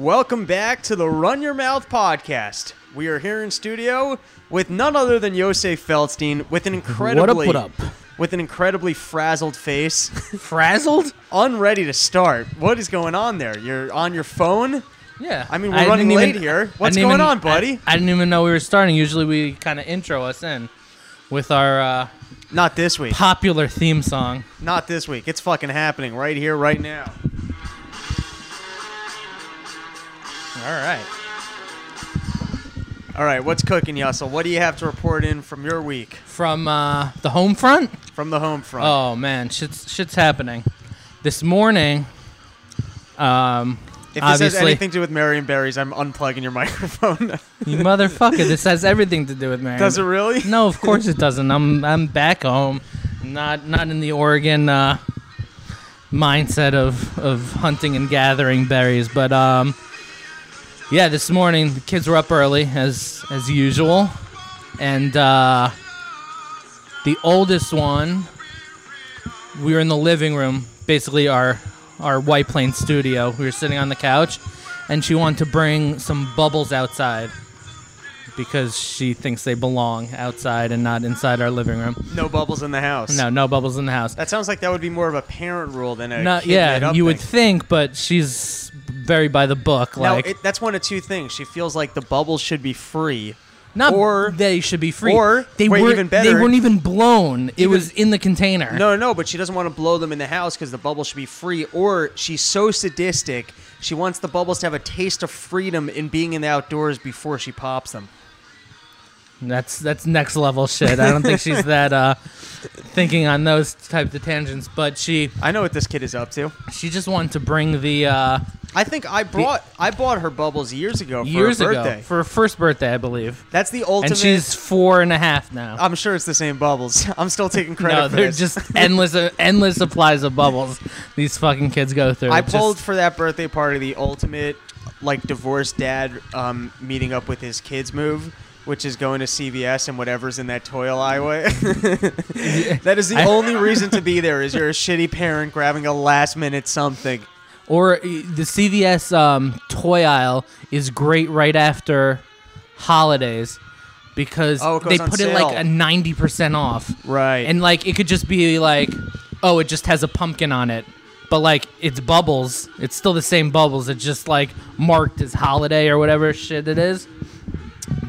Welcome back to the Run Your Mouth podcast. We are here in studio with none other than Yosef Feldstein with an incredibly what up? with an incredibly frazzled face, Frazzled? unready to start. What is going on there? You're on your phone? Yeah. I mean, we're running didn't late even- here. What's going even- on, buddy? I, I didn't even know we were starting. Usually we kind of intro us in with our uh, Not this week. popular theme song. Not this week. It's fucking happening right here, right now. All right. All right, what's cooking, Yussel? What do you have to report in from your week From uh, the home front? from the home front? Oh, man. Shit's, shit's happening. This morning, um, if this has anything to do with Marion Berries, I'm unplugging your microphone. you motherfucker, this has everything to do with Marion. Does it really? No, of course it doesn't. I'm I'm back home, not not in the Oregon uh, mindset of of hunting and gathering berries. But um, yeah, this morning the kids were up early as as usual, and uh, the oldest one, we were in the living room, basically our our White Plains studio. We were sitting on the couch, and she wanted to bring some bubbles outside because she thinks they belong outside and not inside our living room. No bubbles in the house. No, no bubbles in the house. That sounds like that would be more of a parent rule than a No, kid made yeah, you would think, but she's very by the book. Now, Like, it, that's one of two things. She feels like the bubbles should be free. not or- they should be free. or, they weren't. even they weren't even blown. it was in the container. No, no, but she doesn't want to blow them in the house because the bubbles should be free. Or she's so sadistic, she wants the bubbles to have a taste of freedom in being in the outdoors before she pops them. That's that's next level shit. I don't think she's that uh, thinking on those types of tangents. But she I know what this kid is up to. she just wanted to bring the uh, I think I brought I bought her bubbles years ago for years her ago for her first birthday, I believe. That's the ultimate. And she's four and a half now. I'm sure it's the same bubbles. I'm still taking credit no, for they're just endless, uh, endless supplies of bubbles these fucking kids go through. I Just- pulled for that birthday party the ultimate, like divorced dad um, meeting up with his kids move, which is going to CVS and whatever's in that toy aisle. that is the only reason to be there. Is you're a shitty parent grabbing a last minute something. Or uh, the CVS um, toy aisle is great right after holidays because Oh, it goes they on put it like sale. a ninety percent off, Right. and like it could just be like, oh, it just has a pumpkin on it. But like it's bubbles, it's still the same bubbles. It's just like marked as holiday or whatever shit it is.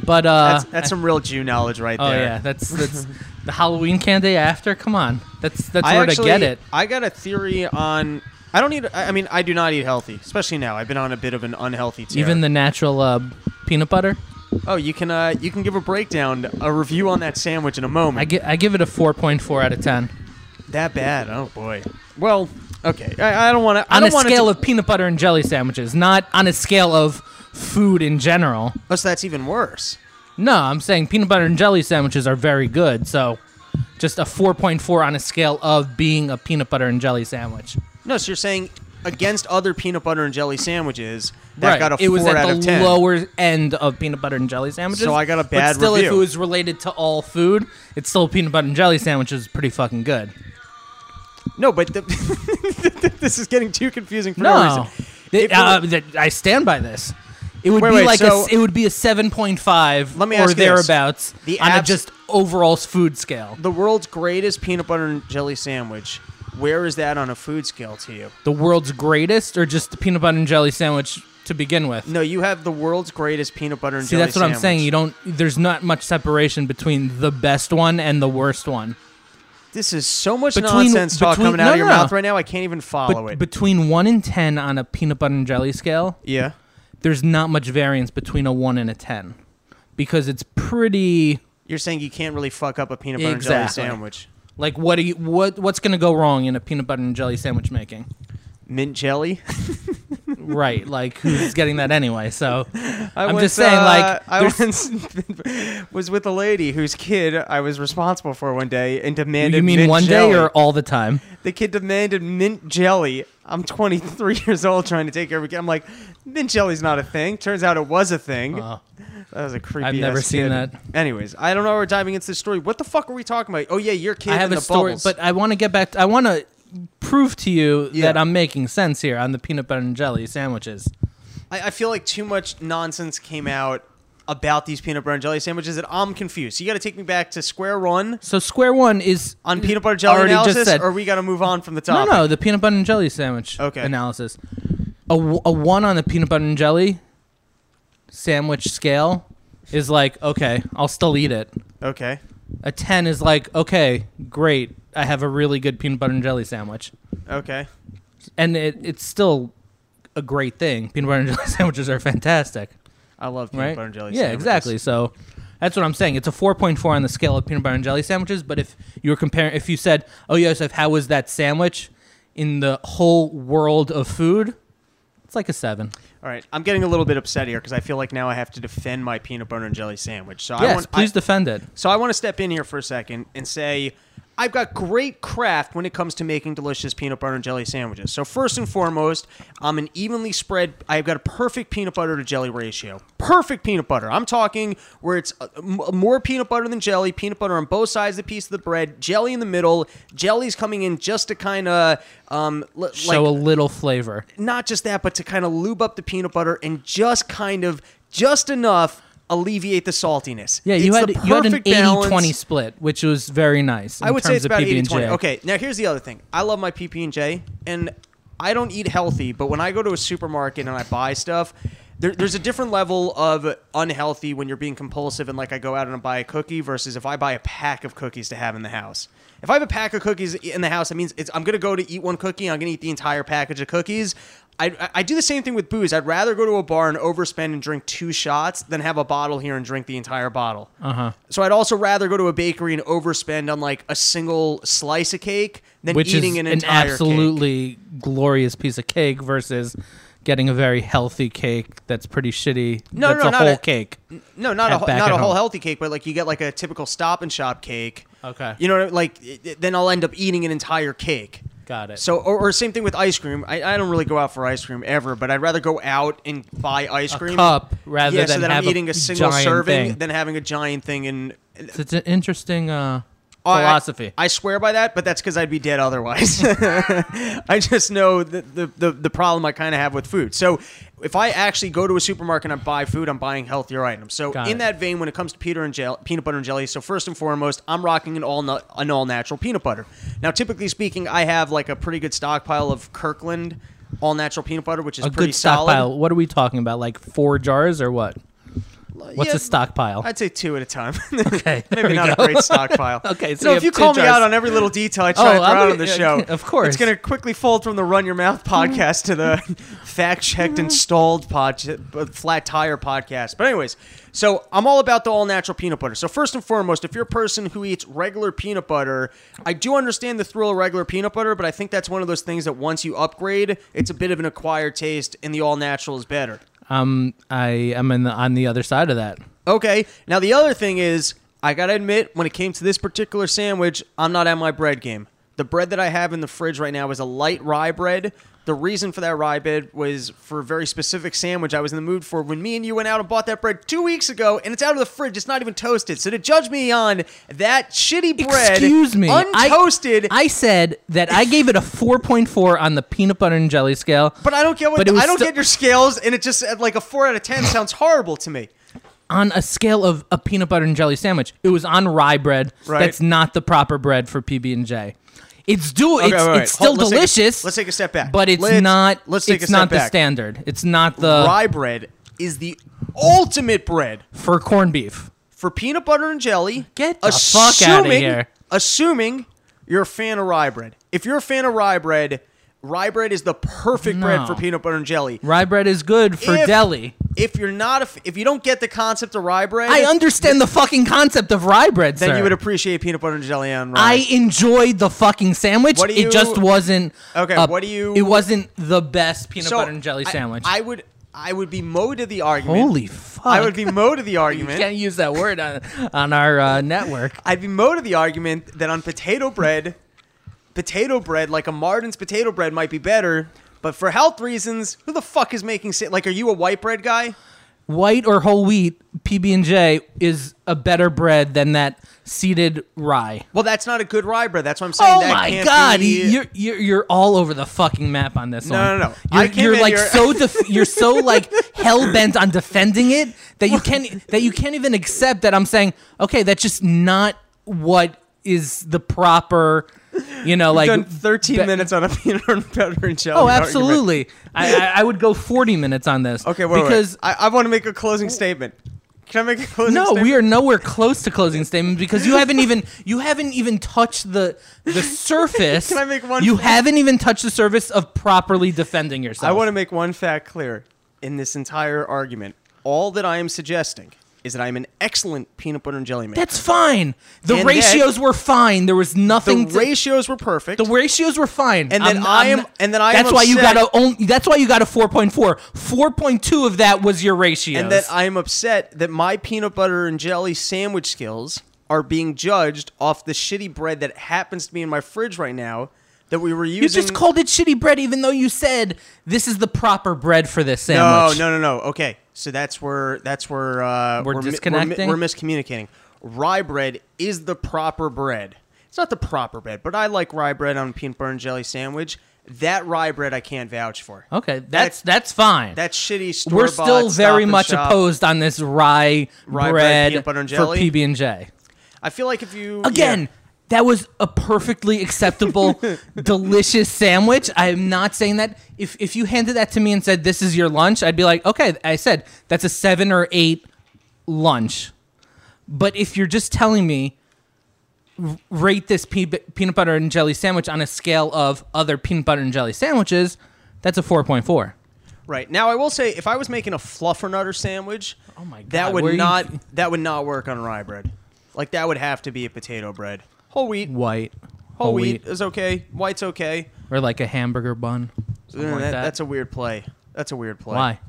But uh, that's that's some real Jew knowledge right Oh there. yeah, that's that's the Halloween candy after. Come on, that's that's I where actually, to get it. I got a theory on. I don't eat. I mean, I do not eat healthy, especially now. I've been on a bit of an unhealthy tear. Even the natural uh, peanut butter. oh, you can uh, you can give a breakdown, a review on that sandwich in a moment. I, gi- I give it a 4.4 out of 10. That bad? Oh boy. Well, okay. I, I don't want to. On a scale of peanut butter and jelly sandwiches, not on a scale of food in general. Oh, so that's even worse. No, I'm saying peanut butter and jelly sandwiches are very good. So just a 4.4 on a scale of being a peanut butter and jelly sandwich. No, so you're saying against other peanut butter and jelly sandwiches, that got a it was four at out the of ten. lower end of peanut butter and jelly sandwiches. So I got a But bad still, if it was related to all food, it's still peanut butter and jelly sandwiches pretty fucking good. No, but the, this is getting too confusing for no, No, reason. It uh, I stand by this. It would Wait, be wait, like so- a, it would be a seven point five Let me or ask you this. thereabouts The on a just overall food scale. The world's greatest peanut butter and jelly sandwich. Where is that on a food scale to you? The world's greatest, or just the peanut butter and jelly sandwich to begin with. No, you have the world's greatest peanut butter and See, jelly See, that's what I'm saying. You don't. There's not much separation between the best one and the worst one. This is so much Between- nonsense talk between- coming out no, of your no, no. mouth right now. I can't even follow But it. between one and ten on a peanut butter and jelly scale, yeah. there's not much variance between a one and a ten, because it's pretty. You're saying you can't really fuck up a peanut butter and jelly sandwich. Like, what do you what what's gonna go wrong in a peanut butter and jelly sandwich making? Mint jelly. right, like who's getting that anyway? So I I'm once, just saying, uh, like, I once was with a lady whose kid I was responsible for one day and demanded. you mean one jelly. day or all the time? the kid demanded mint jelly? I'm 23 years old trying to take care of a kid. I'm like, mint jelly's not a thing. Turns out it was a thing. Oh. that was a creepy. I've never seen kid. that. Anyways, I don't know. We're diving into the story. What the fuck are we talking about? Oh yeah, your kid. I have a the story, bubbles. but I want to get back. I want to prove to you Yeah. that I'm making sense here on the peanut butter and jelly sandwiches. I, I feel like too much nonsense came out about these peanut butter and jelly sandwiches that I'm confused. So you got to take me back to square one So square one is on peanut butter jelly already analysis, just said. or we got to move on from the no, top. no, no, the peanut butter and jelly sandwich Okay. analysis. A, w- a one on the peanut butter and jelly sandwich scale is like okay, I'll still eat it. Okay. A ten is like okay, great, I have a really good peanut butter and jelly sandwich, Okay. and it, it's still a great thing. Peanut butter and jelly sandwiches are fantastic. I love peanut right? butter and jelly. yeah, sandwiches. exactly. So that's what I'm saying. It's a 4.4 on the scale of peanut butter and jelly sandwiches. But if you were comparing, if you said, "Oh, Yosef, how was that sandwich in the whole world of food?" It's like a seven. All right, I'm getting a little bit upset here because I feel like now I have to defend my peanut butter and jelly sandwich. So I yes, want, please I, defend it. So I want to step in here for a second and say I've got great craft when it comes to making delicious peanut butter and jelly sandwiches. So first and foremost, I'm an evenly spread. I've got a perfect peanut butter to jelly ratio. Perfect peanut butter. I'm talking where it's uh, more peanut butter than jelly. Peanut butter on both sides of the piece of the bread. Jelly in the middle. Jelly's coming in just to kind of um, l- like Show a little flavor. not just that, but to kind of lube up the peanut butter and just kind of just enough alleviate the saltiness. Yeah, you It's had you had an perfect balance. 80-20 split, which was very nice. In I would say it's about of PB 80 20. Okay, now here's the other thing. I love my PB and J, and I don't eat healthy, but when I go to a supermarket and I buy stuff, there, there's a different level of unhealthy when you're being compulsive and like I go out and I buy a cookie versus if I buy a pack of cookies to have in the house. If I have a pack of cookies in the house, that means it's, I'm going to go to eat one cookie. I'm going to eat the entire package of cookies. I, I- do the same thing with booze. I'd rather go to a bar and overspend and drink two shots than have a bottle here and drink the entire bottle. Uh huh. So I'd also rather go to a bakery and overspend on like a single slice of cake than Which eating an an entire cake. absolutely glorious piece of cake versus getting a very healthy cake that's pretty shitty. No, that's no, a not whole a- cake. No, not a not a whole home. healthy cake, but like you get like a typical Stop and Shop cake. Okay. You know, like it- it- then I'll end up eating an entire cake. Got it. So, or, or same thing with ice cream. I, I don't really go out for ice cream ever, but I'd rather go out and buy ice a cream. cup rather yeah, than so that have I'm eating a, single giant serving thing. than having a giant thing. And It's, it's an interesting uh, Oh, I- philosophy. I, swear by that, but that's because I'd be dead otherwise. I just know the, the, the, the problem I kind of have with food. So if I actually go to a supermarket and I buy food, I'm buying healthier items. So Got in it. that vein, when it comes to peanut and gel, peanut butter and jelly, so first and foremost, I'm rocking an all an all natural peanut butter. Now, typically speaking, I have like a pretty good stockpile of Kirkland all natural peanut butter, which is a pretty good stockpile. solid. What are we talking about? Like four jars or what? What's Yeah, a stockpile? I'd say two at a time. Okay, Maybe not a great stockpile. Okay, so know, you if you call me out on every little detail I try Oh, to throw out on the uh, show, of course. it's going to quickly fold from the Run Your Mouth podcast to the fact checked installed pod, uh, flat tire podcast. But anyways, so I'm all about the all natural peanut butter. So first and foremost, if you're a person who eats regular peanut butter, I do understand the thrill of regular peanut butter, but I think that's one of those things that once you upgrade, it's a bit of an acquired taste, and the all natural is better. Um, I am in the, on the other side of that. Okay. Now the other thing is, I gotta admit, when it came to this particular sandwich, I'm not at my bread game. The bread that I have in the fridge right now is a light rye bread. The reason for that rye bread was for a very specific sandwich I was in the mood for when me and you went out and bought that bread two weeks ago, and it's out of the fridge. It's not even toasted. So to judge me on that shitty bread, Excuse me, I- untoasted, I said that I gave it a 4.4 on the peanut butter and jelly scale. but I don't get what I don't still- get your scales, and it just like a four out of ten sounds horrible to me. on a scale of a peanut butter and jelly sandwich. It was on rye bread. Right. That's not the proper bread for PB and J. It's do Okay, it's, wait, wait. it's still let's take a- delicious. let's take a step back. But it's Let's- not. let's take a it's step not the back. standard. It's not the rye bread is the ultimate bread for corned beef. for peanut butter and jelly. Get the fuck outta here. Assuming you're a fan of rye bread. If you're a fan of rye bread, rye bread is the perfect bread for peanut butter and jelly. Rye bread is good for If- deli. If you're not a, if you don't get the concept of rye bread, I understand the fucking concept of rye bread, then sir. you would appreciate peanut butter and jelly on rye. I enjoyed the fucking sandwich. What do it just wasn't. Okay, a- what do you- It wasn't the best peanut So, butter and jelly sandwich. I, would I would be mo to the argument. Holy fuck! I would be mo to the You argument. can't use that word on, on our uh, network. I'd be mo to the argument that on potato bread, potato bread like a Martin's potato bread might be better, but for health reasons, who the fuck is making sa- like? Are you a white bread guy? white or whole wheat PB and J is a better bread than that seeded rye. Well, that's not a good rye bread. That's what I'm saying. Oh that my can't god, be- you're, you're you're all over the fucking map on this No, one. no, no. You're, I came you're in like here- so def- you're so like hell bent on defending it that you can't that you can't even accept that I'm saying okay, that's just not what is the proper, you know, like done 13 be- minutes on a peanut butter and jelly. Oh, absolutely. I, I I would go 40 minutes on this. Okay, wait, because wait. I, I want to make a closing statement. Can I make a closing No, statement? we are nowhere close to closing statement because you haven't even you haven't even touched the the surface. Can I make one You fact? haven't even touched the surface of properly defending yourself. I want to make one fact clear in this entire argument. All that I am suggesting is that I'm an excellent peanut butter and jelly maker. That's fine. The And ratios were fine. There was the nothing. to- the ratios were perfect. the ratios were fine. And then I am- and then I am That's why you upset- got a. Only, that's why you got a 4.4. 4.2 of that was your ratios. and that I am upset that my peanut butter and jelly sandwich skills are being judged off the shitty bread that happens to be in my fridge right now that we were using. you just called it shitty bread, even though you said this is the proper bread for this No, sandwich. no, no, no. Okay, so that's where that's where uh, We're mi- mi- disconnecting? We're, miscommunicating. Rye bread is the proper bread. It's not the proper bread, but I like rye bread on a peanut butter and jelly sandwich. That rye bread I can't vouch for. Okay, that's that's fine. That shitty store We're still very much shop. opposed on this rye, Rye bread, bread, peanut butter and for? PB and J. I feel like if you Again, yeah. That was a perfectly acceptable, delicious sandwich. I'm not saying that. If if you handed that to me and said this is your lunch, I'd be like, okay. I said that's a seven or eight lunch. But if you're just telling me rate this pe- peanut butter and jelly sandwich on a scale of other peanut butter and jelly sandwiches, that's a four point four. Right now, I will say if I was making a fluffernutter sandwich, Oh my God, that would where you- not that would not work on rye bread. Like that would have to be a potato bread. Whole wheat, White, whole, wheat, is okay. White's okay. or like a hamburger bun. Something Uh, like that- that. That's a weird play. That's a weird play. Why?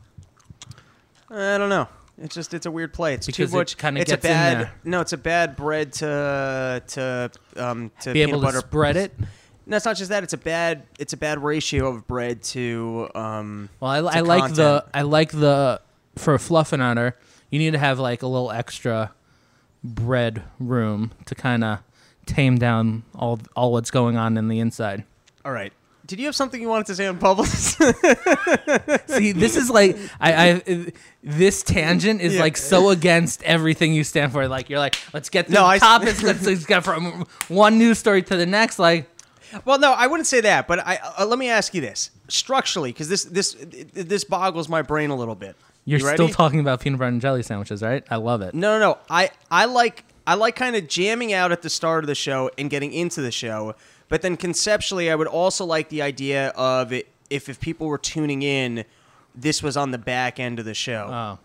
I don't know. It's just it's a weird play. It's Because too much. kinda it's gets a in bad. there. No, it's a bad bread to to um to Be peanut able to butter. spread it. No, it's not just that. It's a bad. It's a bad ratio of bread to um. Well, I, to I like the content. I like the for a fluffinator. You need to have like a little extra bread room to kind of tame down all all what's going on in the inside. All right. Did you have something you wanted to say on bubbles? See, this is like I, I this tangent is Yeah. like so against everything you stand for. Like you're like, let's get No, the I- topics. let's, let's get from one news story to the next. Like, well, no, I wouldn't say that. But I uh, let me ask you this structurally, because this this this boggles my brain a little bit. you're You still talking about peanut butter and jelly sandwiches, right? I love it. No, no, no. I I like I like kind of jamming out at the start of the show and getting into the show. But then conceptually, I would also like the idea of it, if if people were tuning in, this was on the back end of the show. Oh.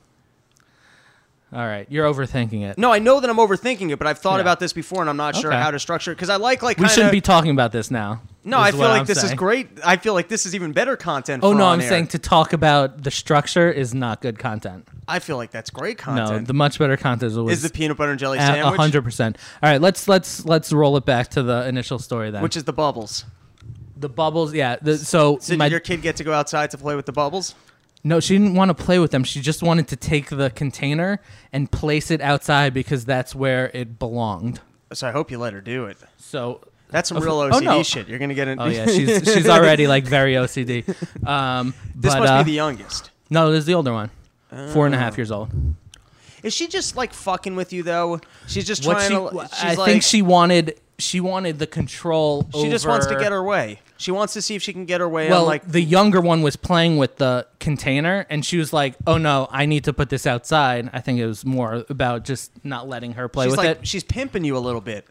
All right, you're overthinking it. no, I know that I'm overthinking it, but I've thought Yeah. about this before, and I'm not sure Okay. how to structure it because I like like we kinda, shouldn't be talking about this now. No, I feel like I'm this is great. I feel like this is even better content. Oh no, I'm air. saying to talk about the structure is not good content. I feel like that's great content. No, the much better content was is the peanut butter and jelly a sandwich, hundred percent. All right, let's let's let's roll it back to the initial story then. which is the bubbles. the bubbles, yeah. The, so So my, did your kid get to go outside to play with the bubbles? No, she didn't want to play with them. She just wanted to take the container and place it outside because that's where it belonged. So I hope you let her do it. So That's some Oh, real oh, OCD no. shit. You're gonna get in. oh yeah, she's she's already like very OCD. Um, this but, must uh, be the youngest. no, this is the older one, four and a Oh. half years old. Is she just like fucking with you though? She's just What trying she, to. She's I like, think she wanted she wanted the control. She just wants to get her way. She wants to see if she can get her way Well, on like. the younger one was playing with the container, and she was like, "Oh no, I need to put this outside." I think it was more about just not letting her play she's with like it, she's pimping you a little bit.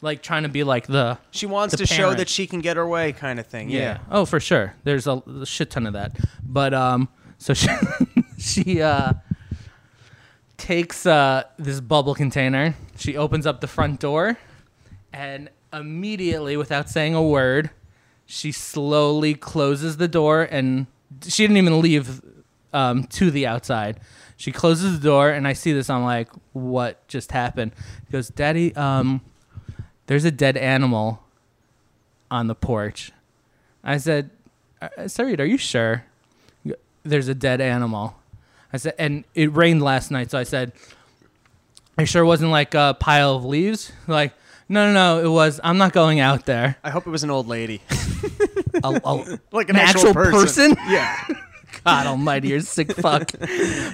like trying to be like the She wants The to show that she can get her way, kind of thing. Yeah. Oh, for sure. There's a, a shit ton of that. But um, so she she uh takes uh this bubble container. She opens up the front door, and immediately, without saying a word, she slowly closes the door, and she didn't even leave um to the outside. She closes the door, and I see this. I'm like, what just happened? She goes, Daddy, um, there's a dead animal on the porch. I said, uh, Sarid, are you sure? There's a dead animal. I said, and it rained last night, so I said, "Are you sure wasn't like a pile of leaves?" Like, no, no, no, it was. I'm not going out there. I hope it was an old lady, A, a- like an, actual, person. Yeah. God Almighty, you're a sick fuck.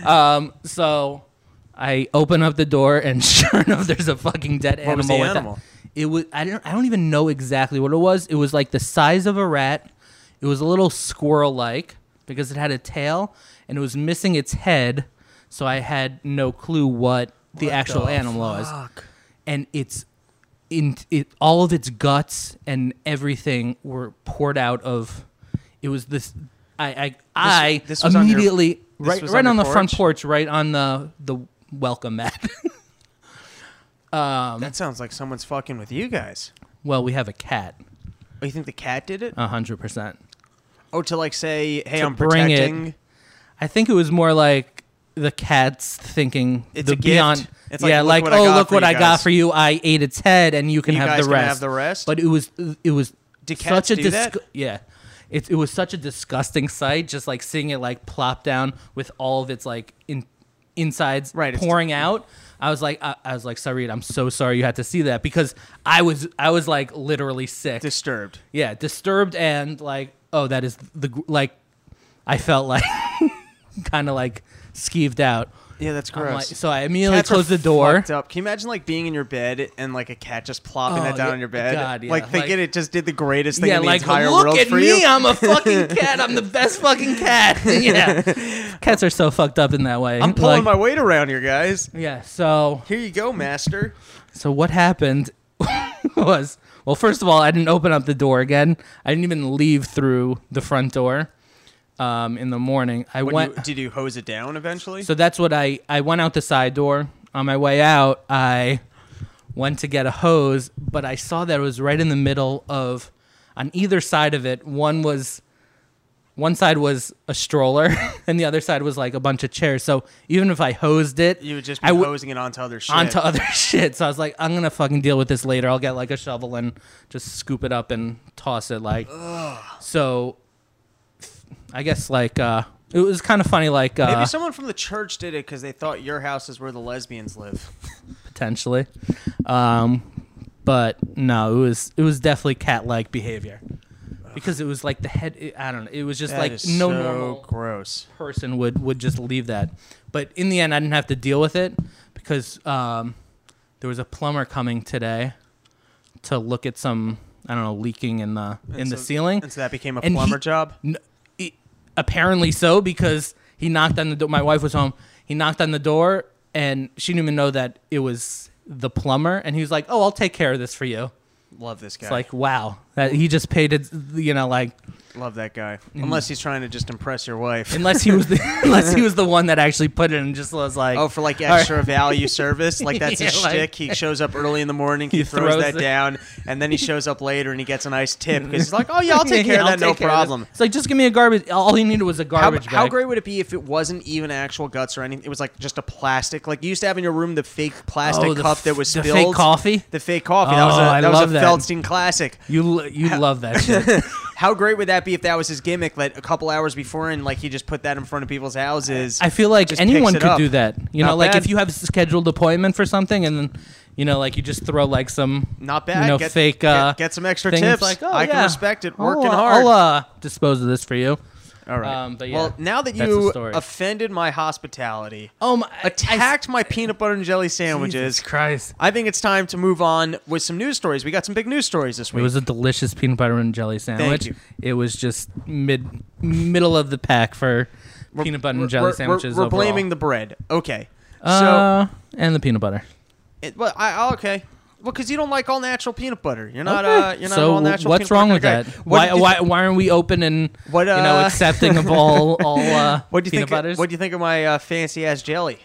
um, so I open up the door, and sure enough, there's a fucking dead animal. What was the with that- animal? It was. I don't. I don't even know exactly what it was. It was like the size of a rat. It was a little squirrel-like because it had a tail, and it was missing its head. So I had no clue what the actual animal was. And it's in it. All of its guts and everything were poured out of. It was this. I I I this was on your- immediately this right was right on on your the front porch? porch, right on the the welcome mat. um. That sounds like someone's fucking with you guys. Well, we have a cat. Oh, you think the cat did it? A hundred percent. Oh, to like say, hey, To I'm bring it- protecting. I think it was more like the cat's thinking It's the a gift. beyond. It's like, yeah, "Look like what I oh got look for what you I got guys." for you. I ate its head, and you can You have guys the can rest. have the rest? But it was it was Do cats such a do that? yeah. It, it was such a disgusting sight, just like seeing it like plop down with all of its like in insides Right, it's- pouring out. I was like, I, I was like, Sarid, I'm so sorry you had to see that because I was, I was like literally sick. Disturbed. yeah, disturbed and like, oh, that is the gr- like, I felt like kind of like skeeved out. Yeah, that's I'm gross. like- so I immediately Cats are closed the door. fucked Up. Can you imagine like being in your bed and like a cat just plopping Oh, that down yeah, on your bed? God, yeah, Like thinking like- it just did the greatest thing Yeah, in the like entire look world at for me, you. I'm a fucking cat. I'm the best fucking cat. yeah, cats are so fucked up in that way. I'm pulling my weight around here, guys. Yeah. So Here you go, master. so what happened was well, first of all, I didn't open up the door again. I didn't even leave through the front door. Um, in the morning, I When went. you, did you hose it down eventually? So that's what I I went out the side door. On my way out, I went to get a hose, but I saw that it was right in the middle of on either side of it. One was one side was a stroller and the other side was like a bunch of chairs. So even if I hosed it, you would just be I hosing it onto other shit. onto other shit. So I was like, I'm gonna fucking deal with this later. I'll get like a shovel and just scoop it up and toss it. Like, so I guess like uh, it was kind of funny. Like uh, Maybe someone from the church did it because they thought your house is where the lesbians live. potentially, um, but no, it was it was definitely cat like behavior because it was like the head. It, I don't know. It was just That like is no so normal gross. person would would just leave that. But in the end, I didn't have to deal with it because um, there was a plumber coming today to look at some I don't know leaking in the in the so- ceiling. And so that became a And he- plumber job. N- apparently so because he knocked on the door. My wife was home. He knocked on the door and she didn't even know that it was the plumber. And he was like, "Oh, I'll take care of this for you." Love this guy. It's like wow, that he just paid it. You know, like Love that guy. Unless he's trying to just impress your wife. unless he was the unless he was the one that actually put it and just was like, Oh, for like extra value service, like that's his Yeah, like- shtick. He shows up early in the morning, he, He throws, throws that it. down, and then he shows up later and he gets a nice tip because he's like, "Oh yeah, I'll take care of that, no take care this. problem." It's like just give me a garbage. All he needed was a How, garbage how bag. great would it be if it wasn't even actual guts or anything? It was like just a plastic, like you used to have in your room, the fake plastic Oh, the cup f- that was the spilled. fake coffee. The fake coffee. that was oh, a, Oh, I that was love a that. Feldstein classic. You you love that shit. How great would that be if that was his gimmick? Like a couple hours before, and like he just put that in front of people's houses. I feel like just anyone picks it could up. do that. You Not know, like bad. if you have a scheduled appointment for something, and then you know, like you just throw like some Not bad. You know, get, fake, get- uh, get, some extra things tips. like, oh, I can respect it. I'll, Working uh, hard. I'll uh, dispose of this for you. All right. um, but yeah, well, now that that's the you story. offended my hospitality, Oh my! attacked my peanut butter and jelly sandwiches, Jesus Christ! I think it's time to move on with some news stories. We got some big news stories this week. It week. was a delicious peanut butter and jelly sandwich. you. It was just mid middle of the pack for peanut butter and jelly we're- sandwiches. We're, we're overall. blaming the bread. Okay. So, uh, and the peanut butter. it, well, I, I- okay. Well, because you don't like all natural peanut butter. You're not. Okay. Uh, you're not so all natural. what's peanut wrong butter with that? Why, why th- why aren't we open and What, you know uh, accepting of all all uh, What do you peanut think? butters? What do you think of my uh, fancy ass jelly?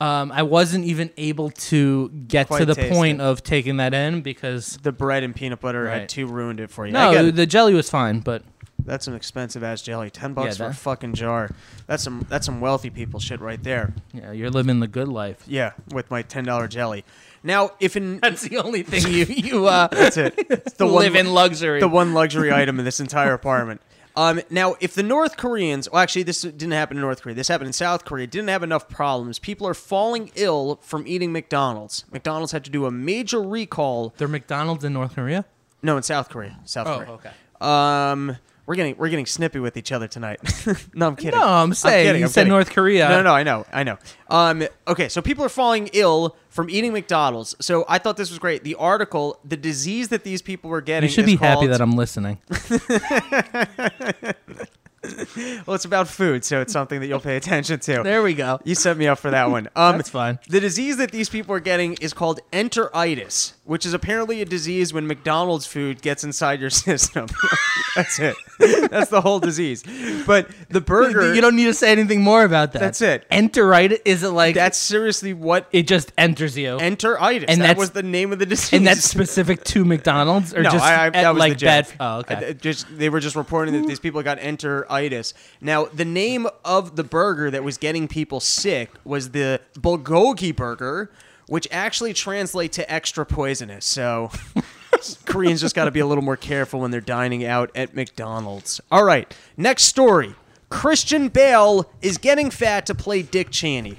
Um, I wasn't even able to get Quite to the point of taking that in because The bread and peanut butter Right. had too ruined it for you. No, the jelly was fine, but That's some expensive ass jelly. Ten bucks for a fucking jar. That's some that's some wealthy people shit right there. yeah, you're living the good life. Yeah, with my ten dollar jelly. Now, if in That's the only thing you you uh, that's it, it's the one live in luxury. the one luxury item in this entire apartment. Um, now, if the North Koreans, well, actually, this didn't happen in North Korea. This happened in South Korea. Didn't have enough problems. People are falling ill from eating McDonald's. McDonald's had to do a major recall. They're McDonald's in North Korea. No, in South Korea. South Oh, Korea. okay. Um, we're getting we're getting snippy with each other tonight. no, I'm kidding. No, I'm saying kidding, you I'm said kidding. North Korea. No, no, no, I know, I know. Um, okay, so people are falling ill from eating McDonald's. So I thought this was great. The article, the disease that these people were getting. You should be happy called- that I'm listening. Well, it's about food, so it's something that you'll pay attention to. There we go. You set me up for that one. Um, That's fine. The disease that these people are getting is called enteritis, which is apparently a disease when McDonald's food gets inside your system. That's it. That's the whole disease. But the burger, You don't need to say anything more about that. That's it. Enteritis is it like that's seriously what it just enters you, enteritis. And that was the name of the disease. and that's specific to McDonald's or no, just I, I, at, that was like the bad. Oh, okay. I- just they were just reporting that these people got enteritis. Now, the name of the burger that was getting people sick was the bulgogi burger, which actually translate to extra poisonous. So. Koreans just got to be a little more careful when they're dining out at McDonald's. All right, next story. Christian Bale is getting fat to play Dick Cheney.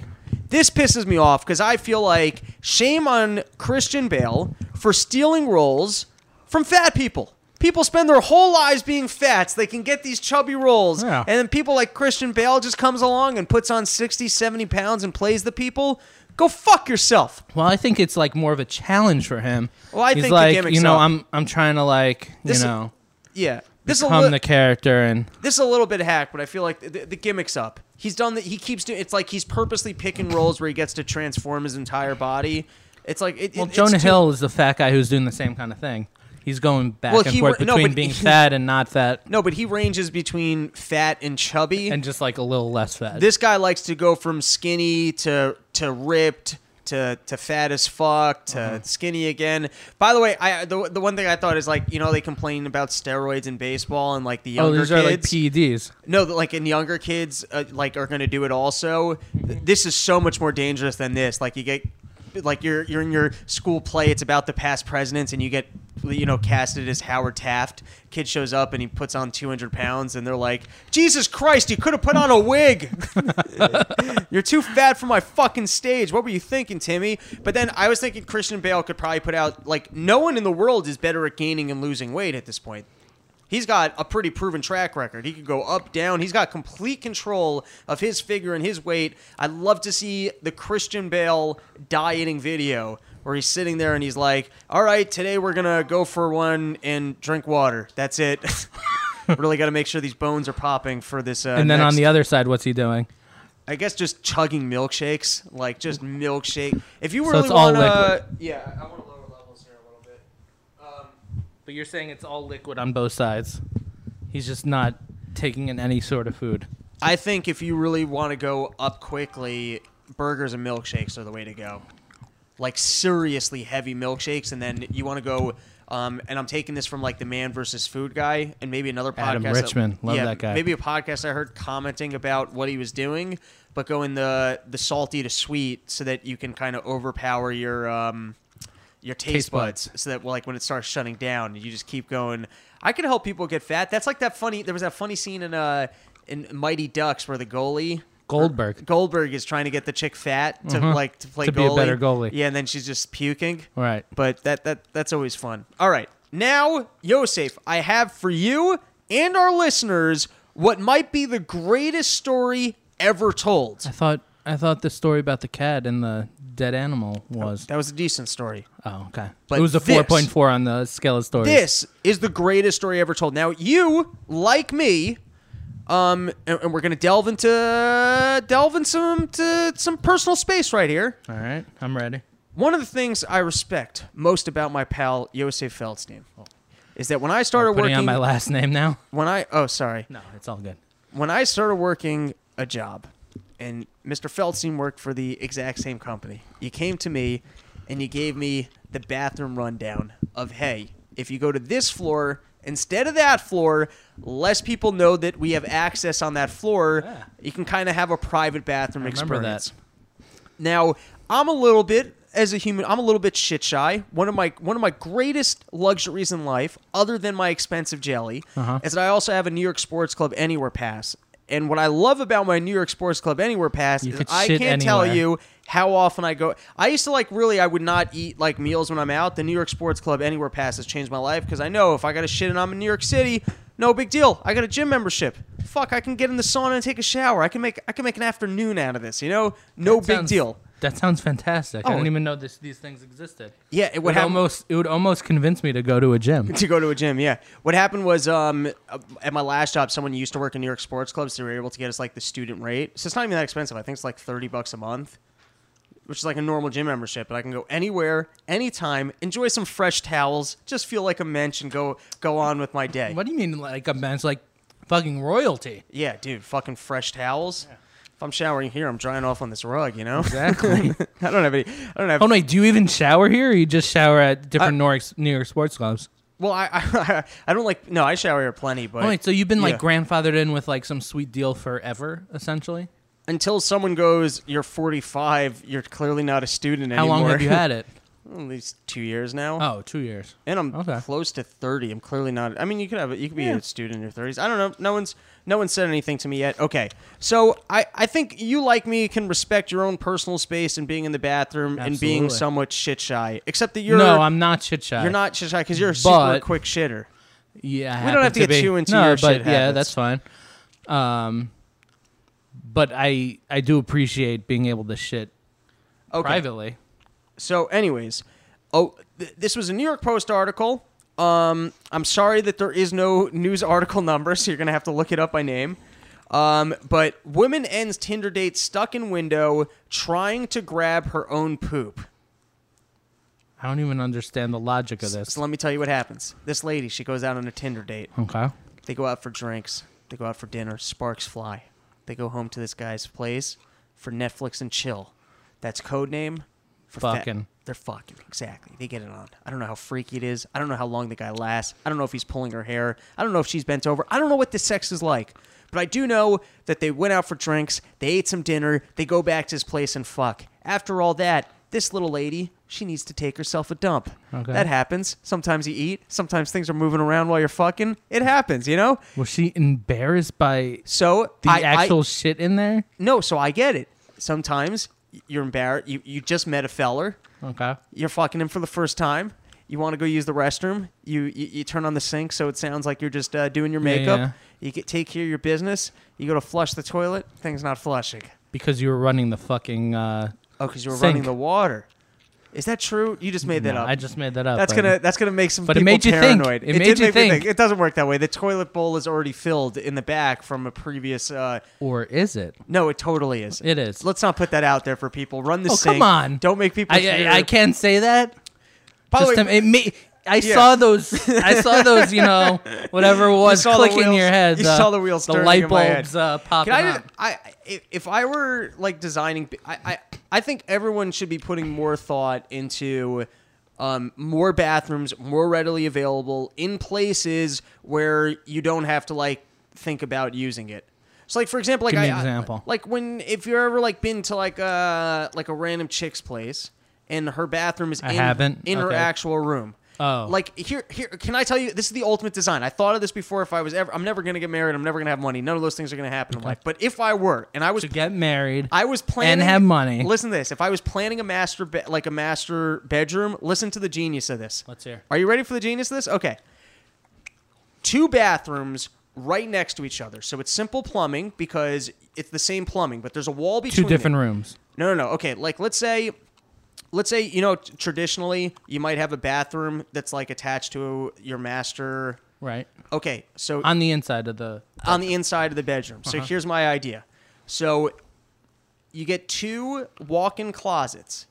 This pisses me off because I feel like shame on Christian Bale for stealing roles from fat people. People spend their whole lives being fat so they can get these chubby roles. Yeah. And then people like Christian Bale just comes along and puts on 60, 70 pounds and plays the people. Go fuck yourself. Well, I think it's like more of a challenge for him. Well, I He's think the like, gimmick's you know, up. I'm I'm trying to like, you This is- know, Yeah. This is a become li- the character and this is a little bit hack, but I feel like the, the gimmick's up. He's done that. He keeps doing. It's like he's purposely picking roles where he gets to transform his entire body. It's like it, well, it- Jonah too- Hill is the fat guy who's doing the same kind of thing. He's going back Well, and forth no, between but being he- fat and not fat, No, but he ranges between fat and chubby. and just like a little less fat. this guy likes to go from skinny to to ripped to to fat as fuck to Uh-huh. skinny again. By the way, I the, the one thing I thought is like you know they complain about steroids in baseball and like the younger oh, younger these are like. PEDs. No, like in younger kids, uh, like are going to do it also. Th- This is so much more dangerous than this. Like you get, like you're you're in your school play. It's about the past presidents, and you get, you know, casted as Howard Taft. Kid shows up and he puts on 200 pounds, and they're like, Jesus Christ, you could have put on a wig. You're too fat for my fucking stage. What were you thinking, Timmy? But then I was thinking Christian Bale could probably put out like no one in the world is better at gaining and losing weight at this point. He's got a pretty proven track record. He could go up, down. He's got complete control of his figure and his weight. I'd love to see the Christian Bale dieting video where he's sitting there and he's like, "All right, today we're gonna go for one and drink water. That's it. really got to make sure these bones are popping for this." Uh, and then on the other side, what's he doing? I guess just chugging milkshakes, like just milkshake. If you So really want to, yeah, I want to lower levels here a little bit. Um, But you're saying it's all liquid on both sides. He's just not taking in any sort of food. I think if you really want to go up quickly, burgers and milkshakes are the way to go. Like seriously heavy milkshakes, and then you want to go. Um, and I'm taking this from like the Man versus Food guy, and maybe another podcast. Adam Richman. Love yeah, that guy. Maybe a podcast I heard commenting about what he was doing, but going the the salty to sweet, so that you can kind of overpower your um, your taste, Taste buds, buds. so that like when it starts shutting down, you just keep going. I can help people get fat. That's like that funny. There was that funny scene in uh in Mighty Ducks where the goalie Goldberg. Goldberg is trying to get the chick fat to Mhm. like to play To be a better goalie. Yeah, and then she's just puking. Right. But that that that's always fun. All right, now Yosef, I have for you and our listeners what might be the greatest story ever told. I thought I thought the story about the cat and the dead animal was. That was a decent story. Oh, okay. But it was a this- 4.4 on the scale of stories. This is the greatest story ever told. Now, you, like me, um, and, and we're gonna delve into delve into some to some personal space right here. All right, I'm ready. One of the things I respect most about my pal Yosef Feldstein is that when I started Oh. Putting working, on my last name now. when I oh sorry, No, it's all good. when I started working a job, and Mr. Feldstein worked for the exact same company, you came to me and you gave me the bathroom rundown of hey, if you go to this floor instead of that floor, less people know that we have access on that floor. Yeah. You can kind of have a private bathroom I remember experience. Now, I'm a little bit as a human, I'm a little bit shit shy. One of my one of my greatest luxuries in life, other than my expensive jelly, Uh-huh. is that I also have a New York Sports Club Anywhere pass. And what I love about my New York Sports Club Anywhere pass You is could I can't tell anywhere. you how often I go. I used to like really, I would not eat like meals when I'm out. The New York Sports Club Anywhere pass has changed my life because I know if I got a shit and I'm in New York City, no big deal. I got a gym membership. Fuck, I can get in the sauna and take a shower. I can make I can make an afternoon out of this. You know, no That big sounds- deal. That sounds fantastic. I Oh. didn't even know this, these things existed. Yeah, it It would would happen almost it would almost convince me to go to a gym. to go to a gym. Yeah, what happened was um uh, at my last job, someone used to work in New York sports clubs. They were able to get us like the student rate, so it's not even that expensive. I think it's like thirty bucks a month, which is like a normal gym membership. But I can go anywhere, anytime, enjoy some fresh towels, just feel like a mensch, and go go on with my day. What do you mean like a man's like fucking royalty? Yeah, dude, fucking fresh towels. If I'm showering here, I'm drying off on this rug. You know, Exactly. I don't have any. I don't have. oh wait, do you even shower here? or You just shower at different New York New York sports clubs. Well, I, I I don't like. No, I shower here plenty, but Oh wait, so you've been like yeah. grandfathered in with like some sweet deal forever, essentially. until someone goes, "You're 45. You're clearly not a student How anymore." How long have you had it? At least two years now. Oh, two years. and I'm okay. close to 30. I'm clearly not. I mean, you could have. A, you could be a student in your 30s. I don't know. No one's. No one said anything to me yet. Okay, so I, I think you like me can respect your own personal space and being in the bathroom and being Absolutely. somewhat shit shy. Except that you're no, I'm not shit shy. you're not shit shy because you're a super But- quick shitter. Yeah, I We don't happen have to get be. too into no, your but shit yeah, habits. that's fine. Um, but I I do appreciate being able to shit Okay. privately. So, anyways, oh, th- this was a New York Post article. Um, I'm sorry that there is no news article number, so you're gonna have to look it up by name. Um, but woman ends Tinder date stuck in window trying to grab her own poop. I don't even understand the logic of this. So let me tell you what happens. This lady, she goes out on a Tinder date. Okay. They go out for drinks. They go out for dinner. Sparks fly. They go home to this guy's place for Netflix and chill. That's code name for Fucking. They're fucking exactly. They get it on. I don't know how freaky it is. I don't know how long the guy lasts. I don't know if he's pulling her hair. I don't know if she's bent over. I don't know what the sex is like. But I do know that they went out for drinks. They ate some dinner. They go back to his place and fuck. After all that, this little lady, she needs to take herself a dump. Okay. That happens. Sometimes you eat. Sometimes things are moving around while you're fucking. It happens, you know. Was she embarrassed by So the I, actual I, shit in there? no. So I get it. Sometimes you're embarrassed. You you just met a feller. Okay. You're fucking him for the first time. You want to go use the restroom. You, you you turn on the sink so it sounds like you're just uh, doing your makeup. yeah. You get take care of your business. You go to flush the toilet. Thing's not flushing. Because you were running the fucking. Uh, Oh, because you were Sink. running the water. Is that true? You just made that no, up. I just made that up. That's gonna that's gonna make some But it people made you think. paranoid. It made did you me think. It doesn't work that way. The toilet bowl is already filled in the back from a previous. Uh, Or is it? no, it totally is. It is. Let's not put that out there for people. Run the Oh, sink. come on. Don't make people. I, fear- I, I can't say that. By the Just way, to- it may, I Yeah. saw those. I saw those. You know, whatever it was, saw the click in your head. you the, saw the wheels The light in my head. bulbs uh, popping Can I, up. just, I if- if I were like designing, I, I I think everyone should be putting more thought into um, more bathrooms, more readily available in places where you don't have to like think about using it. So like for example, like Give me I, an example. I- like when if you're ever like been to like a like a random chick's place and her bathroom is I in, haven't. in her actual room. Oh. Like here, here. Can I tell you? This is the ultimate design. I thought of this before. If I was ever, I'm never gonna get married. I'm never gonna have money. None of those things are gonna happen in life. But if I were, and I was, to get married. I was planning and have money. Listen to this. If I was planning a master, be- like a master bedroom, listen to the genius of this. Let's hear. Are you ready for the genius of this? Okay. Two bathrooms right next to each other, so it's simple plumbing because it's the same plumbing, but there's a wall between Two different them. rooms. No, no, no. Okay, like let's say, let's say you know t- traditionally you might have a bathroom that's like attached to your master. Right. Okay, so On the inside of the. on the inside of the bedroom. So uh-huh. here's my idea. So you get two walk-in closets.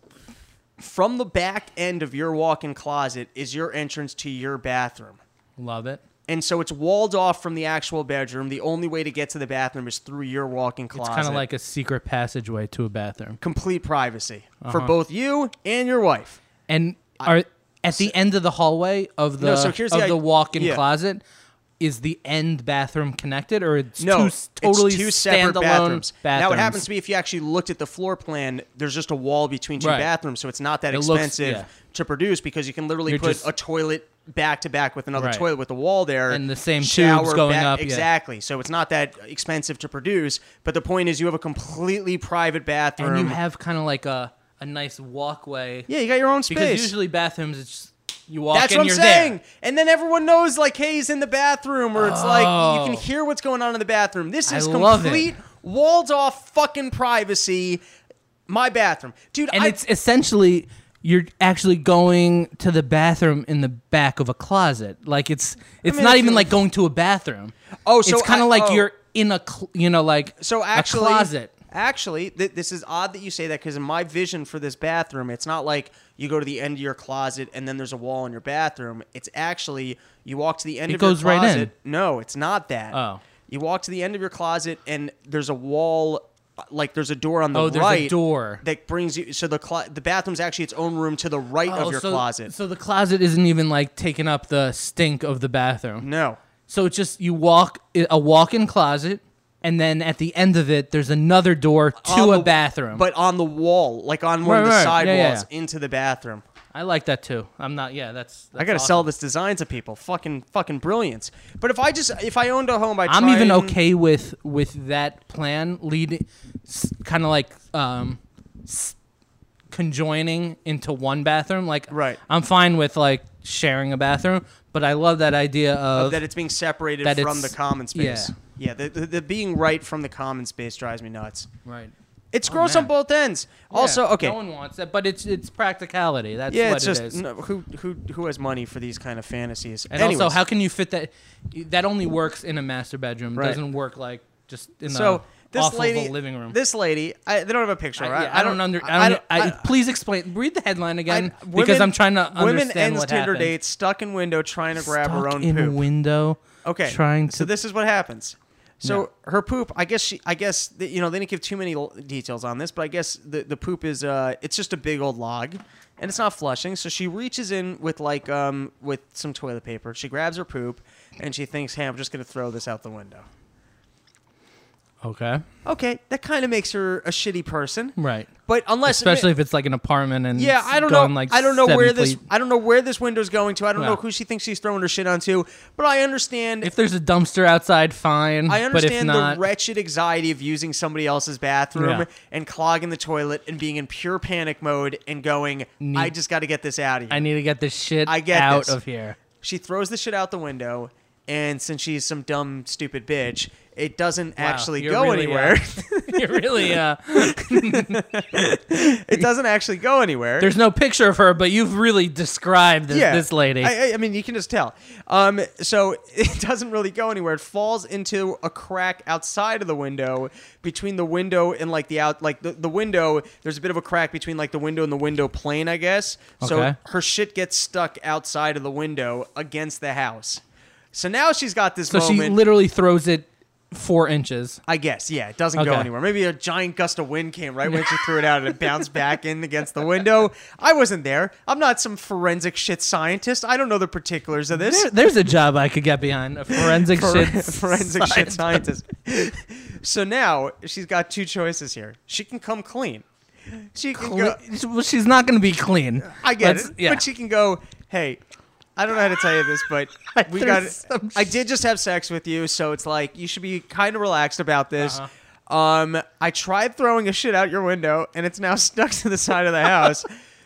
From the back end of your walk-in closet is your entrance to your bathroom. Love it. And so it's walled off from the actual bedroom. The only way to get to the bathroom is through your walk-in closet. It's kind of like a secret passageway to a bathroom. complete privacy for Uh-huh. both you and your wife. And are at the end of the hallway of the No, so here's of the the, walk-in yeah. closet, is the end bathroom connected, or it's No, two totally it's two separate bathrooms. bathrooms? Now, what happens to be if you actually looked at the floor plan, there's just a wall between two Right. bathrooms, so it's not that It looks- expensive yeah. to produce because you can literally You're put just- a toilet back to back with another Right. toilet with a wall there And the same shower going back- up, yeah. Exactly. So it's not that expensive to produce, but the point is you have a completely private bathroom. and you have kind of like a a nice walkway yeah, you got your own space. because usually bathrooms it's you walk That's what I'm saying. there. And then everyone knows like, hey, he's in the bathroom, or it's like you can Oh. hear what's going on in the bathroom. This is complete walled off fucking privacy. My bathroom, dude. and I, it's essentially you're actually going to the bathroom in the back of a closet. Like it's it's mean, not even like going to a bathroom. Oh, so it's kind of like oh. you're in a cl- you know like so actually a closet. Actually, th- this is odd that you say that because in my vision for this bathroom, it's not like you go to the end of your closet and then there's a wall in your bathroom. It's actually you walk to the end It of goes your right in. No, it's not that. Oh. You walk to the end of your closet and there's a wall, like there's a door on the Oh, there's a right. door. that brings you. So the clo- the bathroom's actually its own room to the right Oh, of your so, closet. So the closet isn't even like taking up the stink of the bathroom. no. So it's just you walk a walk-in closet, and then at the end of it, there's another door to On a the- bathroom. But on the wall, like on one of the right. side Yeah, yeah, walls into the bathroom. I like that too. I'm not. Yeah, that's. that's I gotta awesome. sell this design to people. Fucking fucking brilliance. But if I just if I owned a home, I I'm even okay with with that plan leading, kind of like um, s- conjoining into one bathroom. Like, Right. I'm fine with like sharing a bathroom, but I love that idea of that it's being separated from the common space. Yeah, the, the, the being right from the common space drives me nuts. right. It's gross oh, on both ends. Also, Yeah, okay, No one wants that, but it's it's practicality. That's yeah, what it's just is. no, who who who has money for these kind of fantasies. and Anyways, also, how can you fit that? That only works in a master bedroom. Right. Doesn't work like just in so the this lady, living room. this lady, I, they don't have a picture. I, right? yeah, I don't under. I don't. I, please explain. Read the headline again I- because I'm trying to understand women ends what Tinder happened. date stuck in window trying to grab her own in poop. window. Okay. Trying to. So this is what happens. So her poop, I guess she, I guess that, you know they didn't give too many l- details on this, but I guess the the poop is uh it's just a big old log, and it's not flushing. So she reaches in with like um with some toilet paper. She grabs her poop, and she thinks, hey, I'm just gonna throw this out the window. Okay. Okay, that kind of makes her a shitty person, Right. but unless Especially if it's like an apartment and Yeah, I don't know. Like I don't know where this. I don't know where this window's going to. I don't know who she thinks she's throwing her shit onto. But I understand. If there's a dumpster outside, fine. I but if understand not, the wretched anxiety of using somebody else's bathroom Yeah. and clogging the toilet and being in pure panic mode and going, I just got to get this out of here. I need to get this shit I get out this. of here. she throws the shit out the window, and since she's some dumb, stupid bitch, it doesn't Wow, actually go really, anywhere. uh, You're really. Uh, it doesn't actually go anywhere. there's no picture of her, but you've really described this, this lady. I, I- mean, you can just tell. Um, so it doesn't really go anywhere. It falls into a crack outside of the window, between the window and like the out, like the, the window. There's a bit of a crack between like the window and the window plane, I guess. Okay. So her shit gets stuck outside of the window against the house. So now she's got this so she literally throws it four inches. I guess, yeah, it doesn't go Okay. anywhere. Maybe a giant gust of wind came right when she threw it out and it bounced back in against the window. I wasn't there. I'm not some forensic shit scientist. I don't know the particulars of this. There- there's a job I could get behind. A forensic For- shit. forensic shit scientist. so now she's got two choices here. She can come clean. She can go. Well, she's not going to be clean. I get Let's- it, Yeah. but she can go. Hey, I don't know how to tell you this, but we got. Some I did just have sex with you, so it's like you should be kind of relaxed about this. Uh-huh. Um, I tried throwing a shit out your window, and it's now stuck to the side of the house.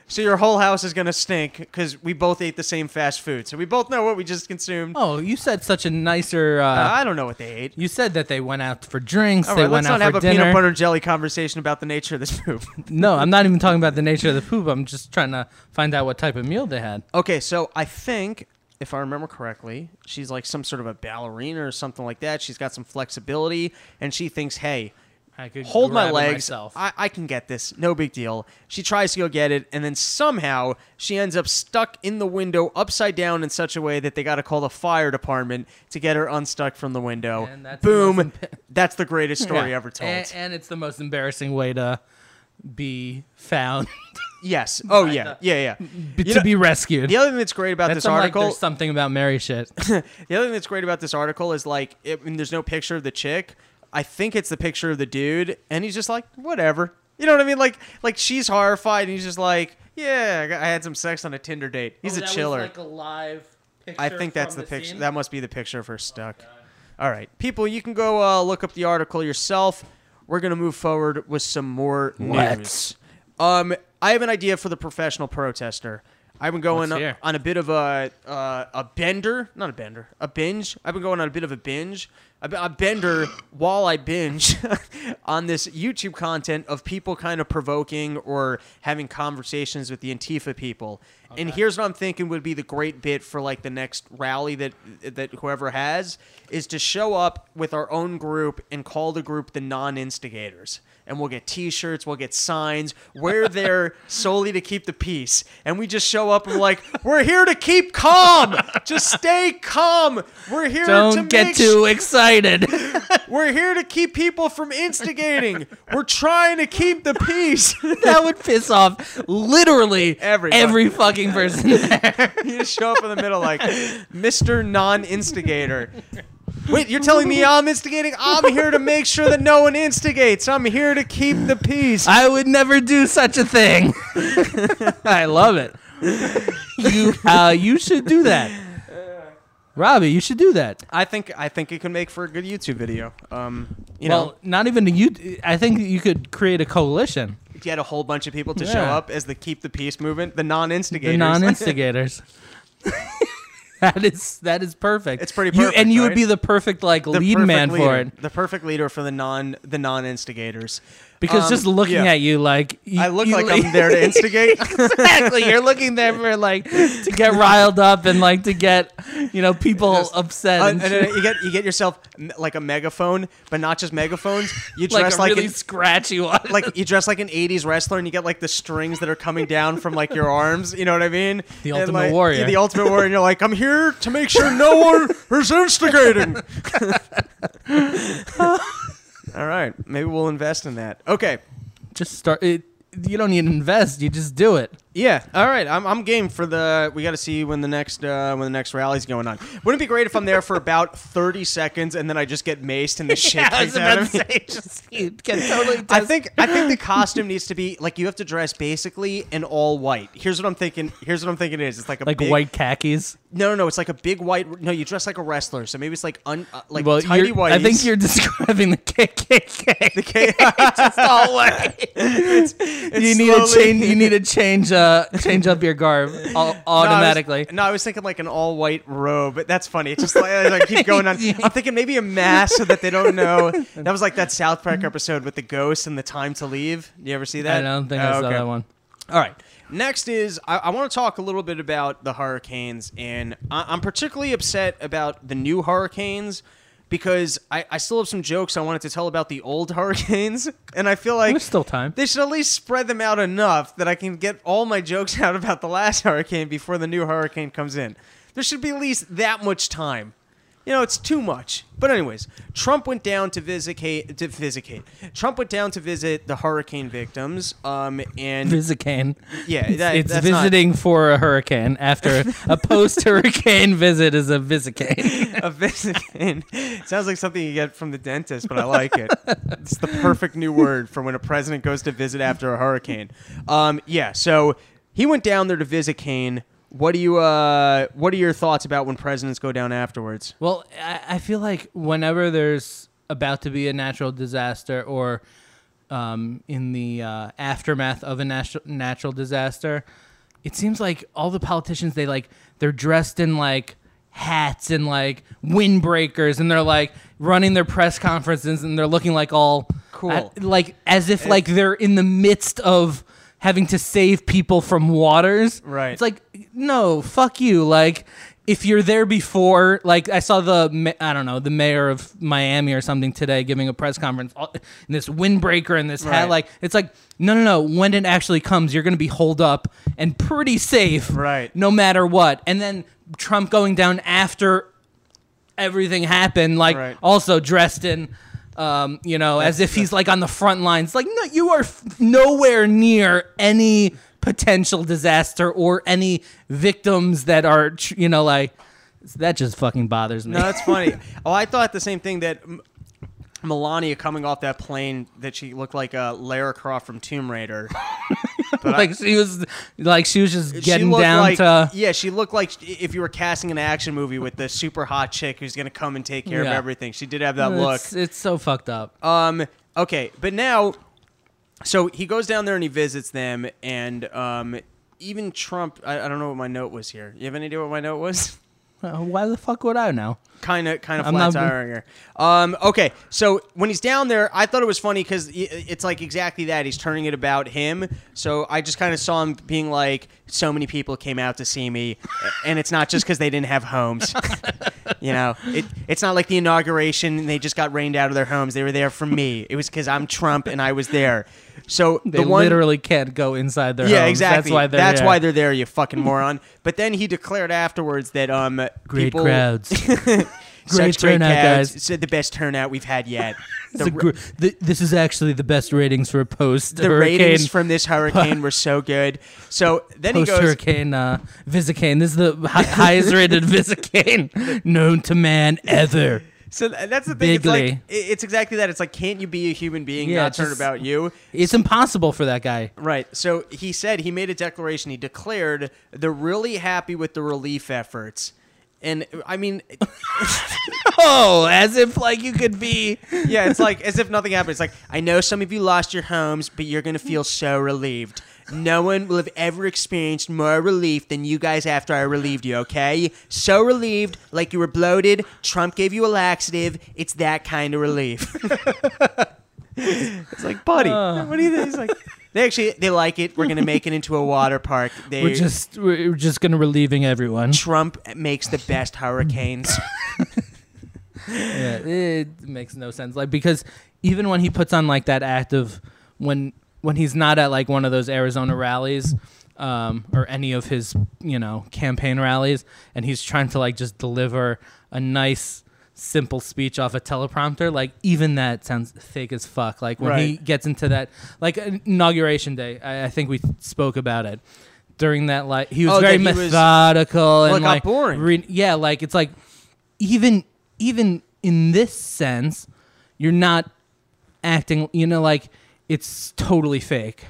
So your whole house is gonna stink because we both ate the same fast food. So we both know what we just consumed. oh, you said such a nicer. Uh, Uh, I don't know what they ate. you said that they went out for drinks. All they right, went let's out not have for a dinner. peanut butter and jelly conversation about the nature of this poop. No, I'm not even talking about the nature of the poop. I'm just trying to find out what type of meal they had. Okay, so I think if I remember correctly, she's like some sort of a ballerina or something like that. She's got some flexibility, and she thinks, "Hey, I could hold my legs. myself. I, I can get this. No big deal." She tries to go get it, and then somehow she ends up stuck in the window upside down in such a way that they got to call the fire department to get her unstuck from the window. And that's Boom! imp- that's the greatest story Yeah. ever told. And, and it's the most embarrassing way to be found Yes. Oh yeah. the- Yeah, yeah. You to know- be rescued. The other thing that's great about That's this some, like, article, there's something about Mary shit. the other thing that's great about this article is like, it, I mean, there's no picture of the chick. I think it's the picture of the dude, and he's just like, whatever. You know what I mean? Like, like she's horrified, and he's just like, yeah, I had some sex on a Tinder date. He's a chiller. like a live picture I think that's the, picture. That must be the picture of her stuck. All right, people, you can go uh, look up the article yourself. We're gonna move forward with some more news. Let's. Um, I have an idea for the professional protester. I've been going Let's on a bit of a uh, a bender, not a bender, a binge. I've been going on a bit of a binge, a, a bender while I binge on this YouTube content of people kind of provoking or having conversations with the Antifa people. And here's what I'm thinking would be the great bit for like the next rally that that whoever has is to show up with our own group and call the group the non-instigators and we'll get t-shirts, we'll get signs. We're there solely to keep the peace. And we just show up and we're like, we're here to keep calm. Just stay calm. We're here to Don't get make too excited. we're here to keep people from instigating. We're trying to keep the peace. that would piss off literally Everybody. every fucking person there. you just show up in the middle like Mr. Non-instigator. Wait, you're telling me I'm instigating? I'm here to make sure that no one instigates. I'm here to keep the peace. I would never do such a thing. I love it. You uh, you should do that. Robbie, you should do that. I think I think it can make for a good YouTube video. Um, you well, know, not even a you. I think you could create a coalition. You had a whole bunch of people to show up as the keep the peace movement, the non-instigators. The non-instigators. that is that is perfect. It's pretty You, perfect, and you would be the perfect like The lead perfect man leader. for it. The perfect leader for the non the non-instigators. Because Um, just looking yeah. at you, like you, I look you- like I'm there to instigate. exactly. You're looking there for like to get riled up and like to get you know people Just- upset Uh, and, and you get you get yourself like a megaphone, but not just megaphones. You like dress a like really an, scratchy one. like you dress like an '80s wrestler, and you get like the strings that are coming down from like your arms. You know what I mean? The And, Ultimate like, Warrior. the ultimate warrior. And you're like, I'm here to make sure no one is instigating. All right, maybe we'll invest in that. Okay. just start it. You don't need to invest. You just do it. Yeah. All right. I'm, I'm game for the. We got to see when the next uh, when the next rally's going on. Wouldn't it be great if I'm there for about 30 seconds and then I just get maced and the shit Yeah, I was takes out about of to me? say, just you get totally. I think I think the costume needs to be like you have to dress basically in all white. Here's what I'm thinking. Here's what I'm thinking it is. It's like a like big, white khakis. No, no, no. It's like a big white. No, you dress like a wrestler. So maybe it's like un, uh, like Well, tidy you're, white. I think you're describing the KKK. The K- just all white. you need to slowly- change. You need to change. Uh, Uh, change up your garb au- No, I was- automatically. No, I was thinking like an all white robe. But that's funny. It's just like I keep going on. I'm thinking maybe a mask so that they don't know. That was like that South Park episode with the ghost and the time to leave. You ever see that? I don't think Oh, I saw okay. that one. All right. Next is I, I want to talk a little bit about the hurricanes, and I, I'm particularly upset about the new hurricanes because I, I still have some jokes I wanted to tell about the old hurricanes, and I feel like There's still time. they should at least spread them out enough that I can get all my jokes out about the last hurricane before the new hurricane comes in. There should be at least that much time. You know, it's too much. But anyways, Trump went down to visit to visit. Trump went down to visit the hurricane victims. Um, and Visicane. yeah, It's, that, it's that's not- visiting for a hurricane after a post-hurricane visit is a visicane. a Visicane. Sounds like something you get from the dentist, but I like it. It's the perfect new word for when a president goes to visit after a hurricane. Um, yeah, so he went down there to Visicane. What do you uh what are your thoughts about when presidents go down afterwards? Well, I, I feel like whenever there's about to be a natural disaster or um, in the uh, aftermath of a natural natural disaster, it seems like all the politicians they like they're dressed in like hats and like windbreakers and they're like running their press conferences and they're looking like all Cool. uh, like as if like they're in the midst of having to save people from waters. Right. It's like no, fuck you. Like if you're there before, like I saw the I don't know the mayor of Miami or something today giving a press conference in this windbreaker and this Right. hat. Like it's like no, no, no. When it actually comes, you're gonna be holed up and pretty safe, Right. No matter what. And then Trump going down after everything happened, like Right. also dressed in Um, you know, as if he's like on the front lines. Like, no, you are f- nowhere near any potential disaster or any victims that are, you know, like that just fucking bothers me. No, that's funny. oh, I thought the same thing that Melania coming off that plane that she looked like uh, Lara Croft from Tomb Raider. But I- like she was, like she was just getting down like, to. yeah, she looked like if you were casting an action movie with the super hot chick who's gonna come and take care of everything. She did have that look. It's, it's so fucked up. Um. Okay, but now, so he goes down there and he visits them, and um, even Trump. I, I don't know what my note was here. You have any idea what my note was? Uh, Why the fuck would I know? Kind of kind of flat not- tiring her. Um, okay, so when he's down there, I thought it was funny because it's like exactly that. He's turning it about him. So I just kind of saw him being like, "So many people came out to see me, and it's not just because they didn't have homes. you know, it, it's not like the inauguration and they just got rained out of their homes. They were there for me. It was because I'm Trump and I was there. So They the one, literally can't go inside their yeah, homes. exactly. That's why they're That's there. why they're there. You fucking moron. But then he declared afterwards that um, great people, crowds. Such Great turnout, crowds. guys. Said the best turnout we've had yet. The, gr- th- this is actually the best ratings for a post the ratings from this hurricane were so good. So then he Post goes. hurricane uh, Visicane. This is the hi- highest rated Visicane known to man ever. So that's the thing. It's like it's exactly that. It's like, can't you be a human being, Yeah, not turn about you? It's impossible for that guy. Right. So he said he made a declaration. He declared they're really happy with the relief efforts. And I mean, Oh, as if like you could be. yeah, it's like as if nothing happened. It's like I know some of you lost your homes, but you're gonna feel so relieved. No one will have ever experienced more relief than you guys after I relieved you. Okay, so relieved, like you were bloated. Trump gave you a laxative. It's that kind of relief. it's like, buddy, Uh. what do you think? It's like they actually they like it. We're gonna make it into a water park. They, We're just we're just gonna relieving everyone. Trump makes the best hurricanes. yeah, it makes no sense. Like because even when he puts on like that act of when when he's not at like one of those Arizona rallies um, or any of his you know campaign rallies, and he's trying to like just deliver a nice simple speech off a teleprompter like even that sounds fake as fuck like when he gets into that like uh, inauguration day I, I think we spoke about it during that like he was Oh, very was- methodical it and like boring. re- yeah like it's like even even in this sense, you're not acting. You know, like it's totally fake.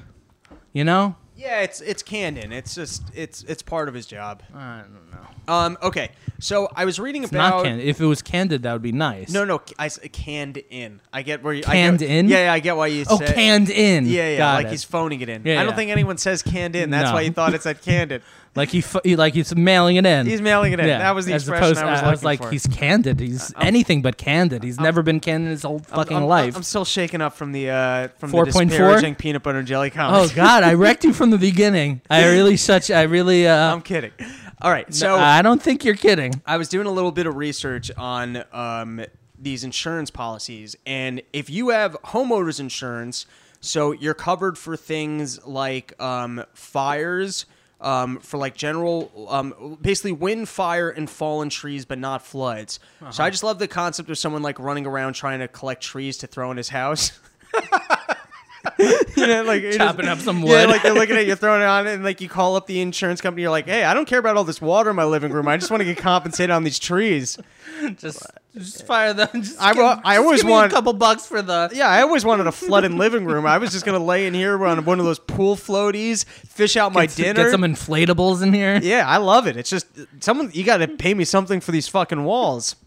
You know. yeah, it's it's canon. It's just it's it's part of his job. I don't know. Um. Okay. So I was reading It's about. not candid. If it was candid, that would be nice. No, no, I s- canned in. I get where you Canned I get, in? Yeah, yeah, I get why you Oh, said. canned in. Yeah, yeah, Got like it. he's phoning it in. Yeah, I don't yeah. think anyone says canned in. That's No. why you thought it said candid. like he, he like he's mailing it in. He's mailing it in. Yeah, That was the as expression opposed- I was I was like, for. he's candid. He's anything but candid. He's never been candid in his whole fucking I'm, life. I'm still shaking up from the uh from 4.4? the disparaging peanut butter and jelly comments. oh. God, I wrecked you from the beginning. I really such. I really. Uh, I'm kidding. All right, so I don't think you're kidding. I was doing a little bit of research on um, these insurance policies, and if you have homeowners insurance, so you're covered for things like um, fires, um, for like general, um, basically wind, fire, and fallen trees, but not floods. So Uh-huh. I just love the concept of someone like running around trying to collect trees to throw in his house. you know, like Chopping up some wood. Yeah, like they're looking at you're throwing it on, and like you call up the insurance company. You're like, "Hey, I don't care about all this water in my living room. I just want to get compensated on these trees." Just, just fire them. Just I give- I just always want- a couple bucks for the. Yeah, I always wanted a flooded living room. I was just gonna lay in here on one of those pool floaties, fish out my Get, dinner. get some inflatables in here. Yeah, I love it. It's just someone you got to pay me something for these fucking walls.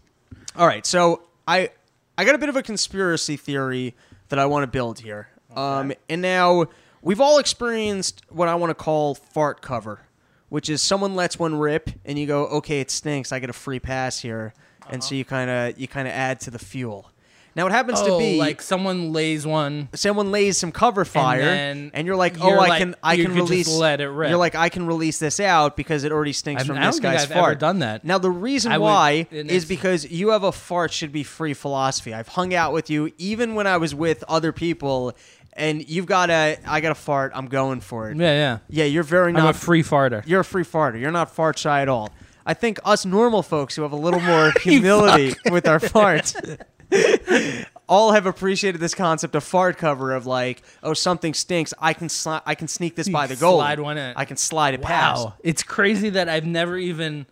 All right, so I I got a bit of a conspiracy theory that I want to build here. Um, and now we've all experienced what I want to call fart cover, which is someone lets one rip and you go, okay, it stinks. I get a free pass here, and so you kind of you kind of add to the fuel. Now it happens to Oh, be like someone lays one. someone lays some cover fire and, then you're like oh you're i like- can i you can release let it rip. you're like i can release this out because it already stinks I've- from I this guy's I've fart done that. now the reason I would- why and is because you have a fart should be free philosophy i've hung out with you even when i was with other people and you've got a i got a fart i'm going for it Yeah, yeah. yeah you're very I'm not a free farter. you're a free farter. You're not fart shy at all. I think us normal folks who have a little more humility with our farts. all have appreciated this concept of fart cover of like, oh, something stinks. I can sli- I can sneak this You by the goal. slide one in. I can slide it past. It's crazy that I've never even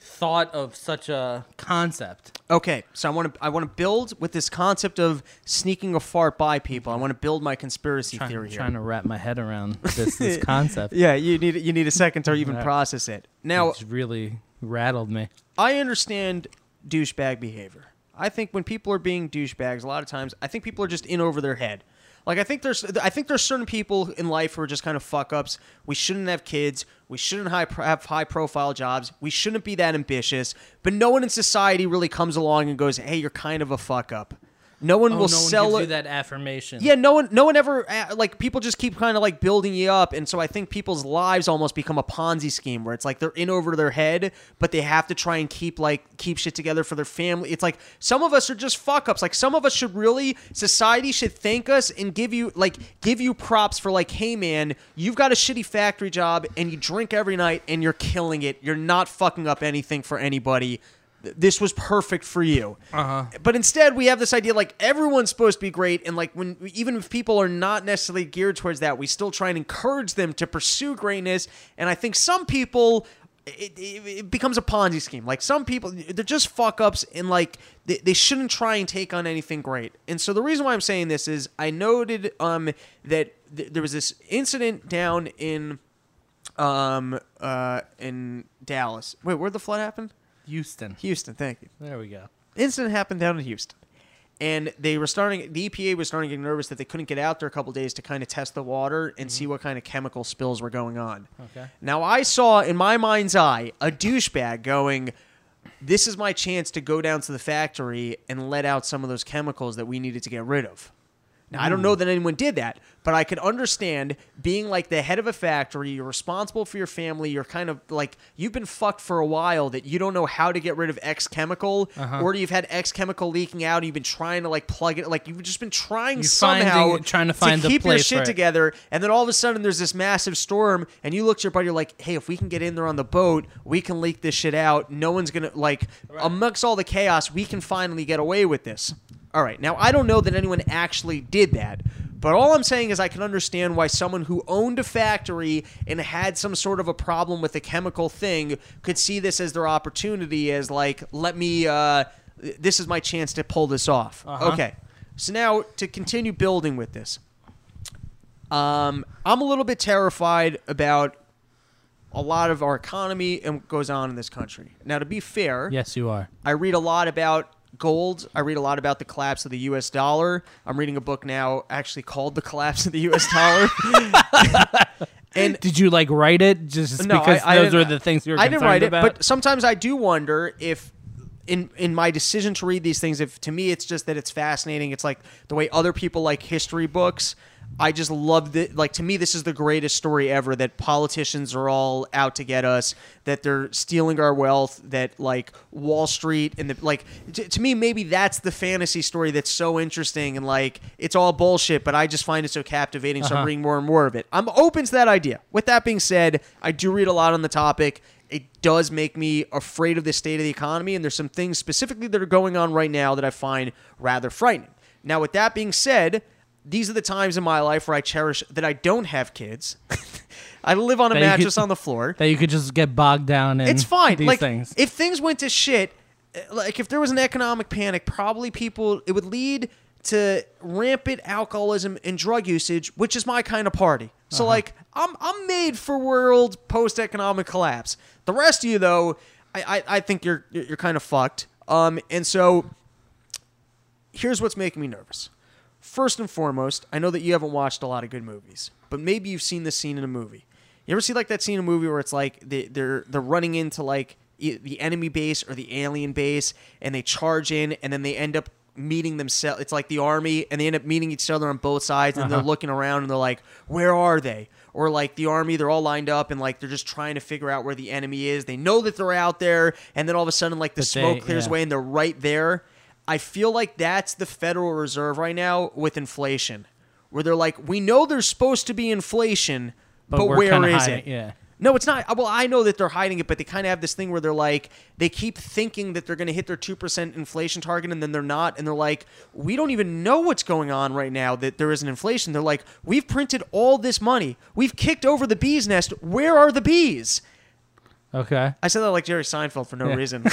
thought of such a concept. Okay, so I want to I want to build with this concept of sneaking a fart by people. I want to build my conspiracy Trying, theory here. trying to wrap my head around this this concept. yeah, you need you need a second to even Yeah. process it. Now, it's really rattled me. I understand douchebag behavior. I think when people are being douchebags, a lot of times I think people are just in over their head. Like I think there's I think there's certain people in life who are just kind of fuck ups. We shouldn't have kids. We shouldn't high, have high profile jobs. We shouldn't be that ambitious. But no one in society really comes along and goes, "Hey, you're kind of a fuck up." No one Oh, will no sell one it. you that affirmation. Yeah, no one, no one ever uh, like people just keep kind of like building you up, and so I think people's lives almost become a Ponzi scheme where it's like they're in over their head, but they have to try and keep like keep shit together for their family. It's like some of us are just fuck ups. Like some of us should really society should thank us and give you like give you props for like, hey man, you've got a shitty factory job and you drink every night and you're killing it. You're not fucking up anything for anybody. Th- This was perfect for you. Uh-huh. But instead, we have this idea like everyone's supposed to be great, and like when even if people are not necessarily geared towards that, we still try and encourage them to pursue greatness. And I think some people. It, it, it becomes a Ponzi scheme. Like some people, they're just fuck ups, and like they, they shouldn't try and take on anything great. And so the reason why I'm saying this is I noted um that th- there was this incident down in um uh in Dallas. Wait, where'd the flood happen? Houston. Houston. Thank you There we go. incident happened down in Houston. And they were starting, the EPA was starting to get nervous that they couldn't get out there a couple days to kind of test the water and mm-hmm. see what kind of chemical spills were going on. Okay. Now, I saw in my mind's eye a douchebag going, This is my chance to go down to the factory and let out some of those chemicals that we needed to get rid of. Now, I don't know that anyone did that, but I could understand being like the head of a factory. You're responsible for your family. You're kind of like you've been fucked for a while that you don't know how to get rid of X chemical, Uh-huh. or you've had X chemical leaking out. And you've been trying to like plug it, like you've just been trying somehow finding- trying to find the keep your place shit for it. together. And then all of a sudden, there's this massive storm, and you look to your buddy, you're like, "Hey, if we can get in there on the boat, we can leak this shit out. No one's gonna like amongst all the chaos, we can finally get away with this." All right, now I don't know that anyone actually did that, but all I'm saying is I can understand why someone who owned a factory and had some sort of a problem with a chemical thing could see this as their opportunity, as like, let me, uh, this is my chance to pull this off. Uh-huh. Okay, so now to continue building with this. Um, I'm a little bit terrified about a lot of our economy and what goes on in this country. Now, to be fair, Yes, you are. I read a lot about gold. I read a lot about the collapse of the U.S. dollar. I'm reading a book now actually called "The Collapse of the U.S. Dollar." and Did you like write it just No, because I- I those were the things you were I didn't write about? it, but sometimes I do wonder if. In, in my decision to read these things, if to me it's just that it's fascinating. It's like the way other people like history books. I just love it. Like to me, this is the greatest story ever. That politicians are all out to get us. That they're stealing our wealth. That like Wall Street and the like. To, to me, maybe that's the fantasy story that's so interesting and like it's all bullshit. But I just find it so captivating. So I'm Uh-huh. reading more and more of it. I'm open to that idea. With that being said, I do read a lot on the topic. It does make me afraid of the state of the economy, and there's some things specifically that are going on right now that I find rather frightening. Now, with that being said, these are the times in my life where I cherish that I don't have kids. I live on a That you could- mattress on the floor. that you could just get bogged down in It's fine. these like things. if things went to shit, uh, like if there was an economic panic, probably people it would lead to rampant alcoholism and drug usage, which is my kind of party. So Uh-huh. like I'm I'm made for world post economic collapse. The rest of you though, I, I, I think you're you're kind of fucked. Um and so here's what's making me nervous. First and foremost, I know that you haven't watched a lot of good movies, but maybe you've seen this scene in a movie. You ever see like that scene in a movie where it's like they, they're they're running into like the enemy base or the alien base, and they charge in, and then they end up meeting themselves. It's like the army, and they end up meeting each other on both sides, and they're Uh-huh. looking around, and they're like, "Where are they?" Or like the army, they're all lined up, and like they're just trying to figure out where the enemy is. They know that they're out there, and then all of a sudden, like the But smoke they- clears yeah. away, and they're right there. I feel like that's the Federal Reserve right now with inflation, where they're like, we know there's supposed to be inflation, but, we're where is hiding- it? Yeah. No, it's not. Well, I know that they're hiding it, but they kind of have this thing where they're like, they keep thinking that they're going to hit their 2% inflation target and then they're not. And they're like, we don't even know what's going on right now that there is an inflation. They're like, we've printed all this money. We've kicked over the bee's nest. Where are the bees? Okay. I said that like Jerry Seinfeld for no Yeah. reason.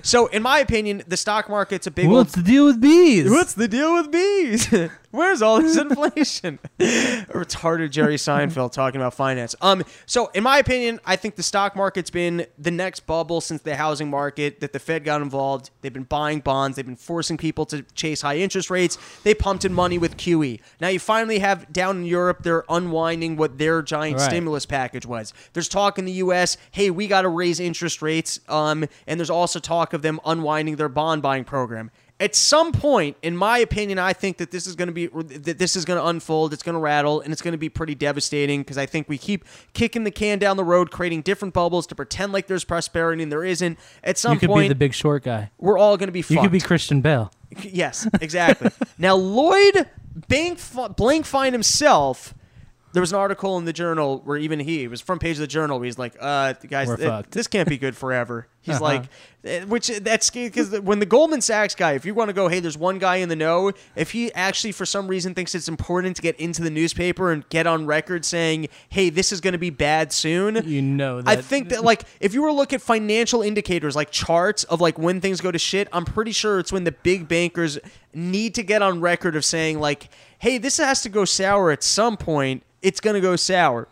so, in my opinion, the stock market's a big What's old. the deal with bees? What's the deal with bees? Where's all this inflation? Retarded Jerry Seinfeld talking about finance. Um, so in my opinion, I think the stock market's been the next bubble since the housing market that the Fed got involved. They've been buying bonds. They've been forcing people to chase high interest rates. They pumped in money with QE. Now you finally have down in Europe, they're unwinding what their giant Right. stimulus package was. There's talk in the U.S. Hey, we got to raise interest rates. Um, and there's also talk of them unwinding their bond buying program. At some point, in my opinion, I think that this is going to be that this is going to unfold. It's going to rattle, and it's going to be pretty devastating because I think we keep kicking the can down the road, creating different bubbles to pretend like there's prosperity and there isn't. At some you could point, be the big short guy. we're all going to be. You could be Christian Bale. Yes, exactly. now Lloyd Bank Blankfein himself. There was an article in the journal where even he was front page of the journal. Where he's like, "Uh, guys, this can't be good forever." He's Uh-huh. like, eh, which that's because when the Goldman Sachs guy, if you want to go, hey, there's one guy in the know. If he actually for some reason thinks it's important to get into the newspaper and get on record saying, "Hey, this is going to be bad soon," You know that. I think that like if you were to look at financial indicators like charts of like when things go to shit, I'm pretty sure it's when the big bankers need to get on record of saying like, "Hey, this has to go sour at some point. It's going to go sour."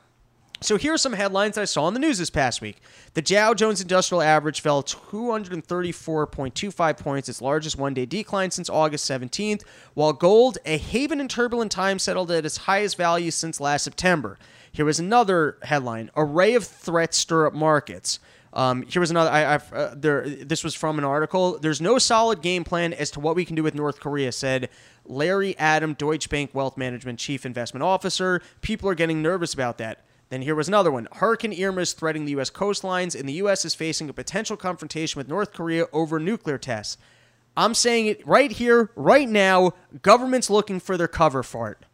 So here are some headlines I saw in the news this past week. The Dow Jones Industrial Average fell 234.25 points, its largest one-day decline since August 17th, while gold, a haven in turbulent times, settled at its highest value since last September. Here was another headline: Array of threats stir up markets. Um, here was another. I, uh, there. This was from an article. There's no solid game plan as to what we can do with North Korea," said Larry Adam, Deutsche Bank Wealth Management Chief Investment Officer. People are getting nervous about that. Then here was another one. Hurricane Irma is threatening the U.S. coastlines, and the U.S. is facing a potential confrontation with North Korea over nuclear tests. I'm saying it right here, right now. Government's looking for their cover fart.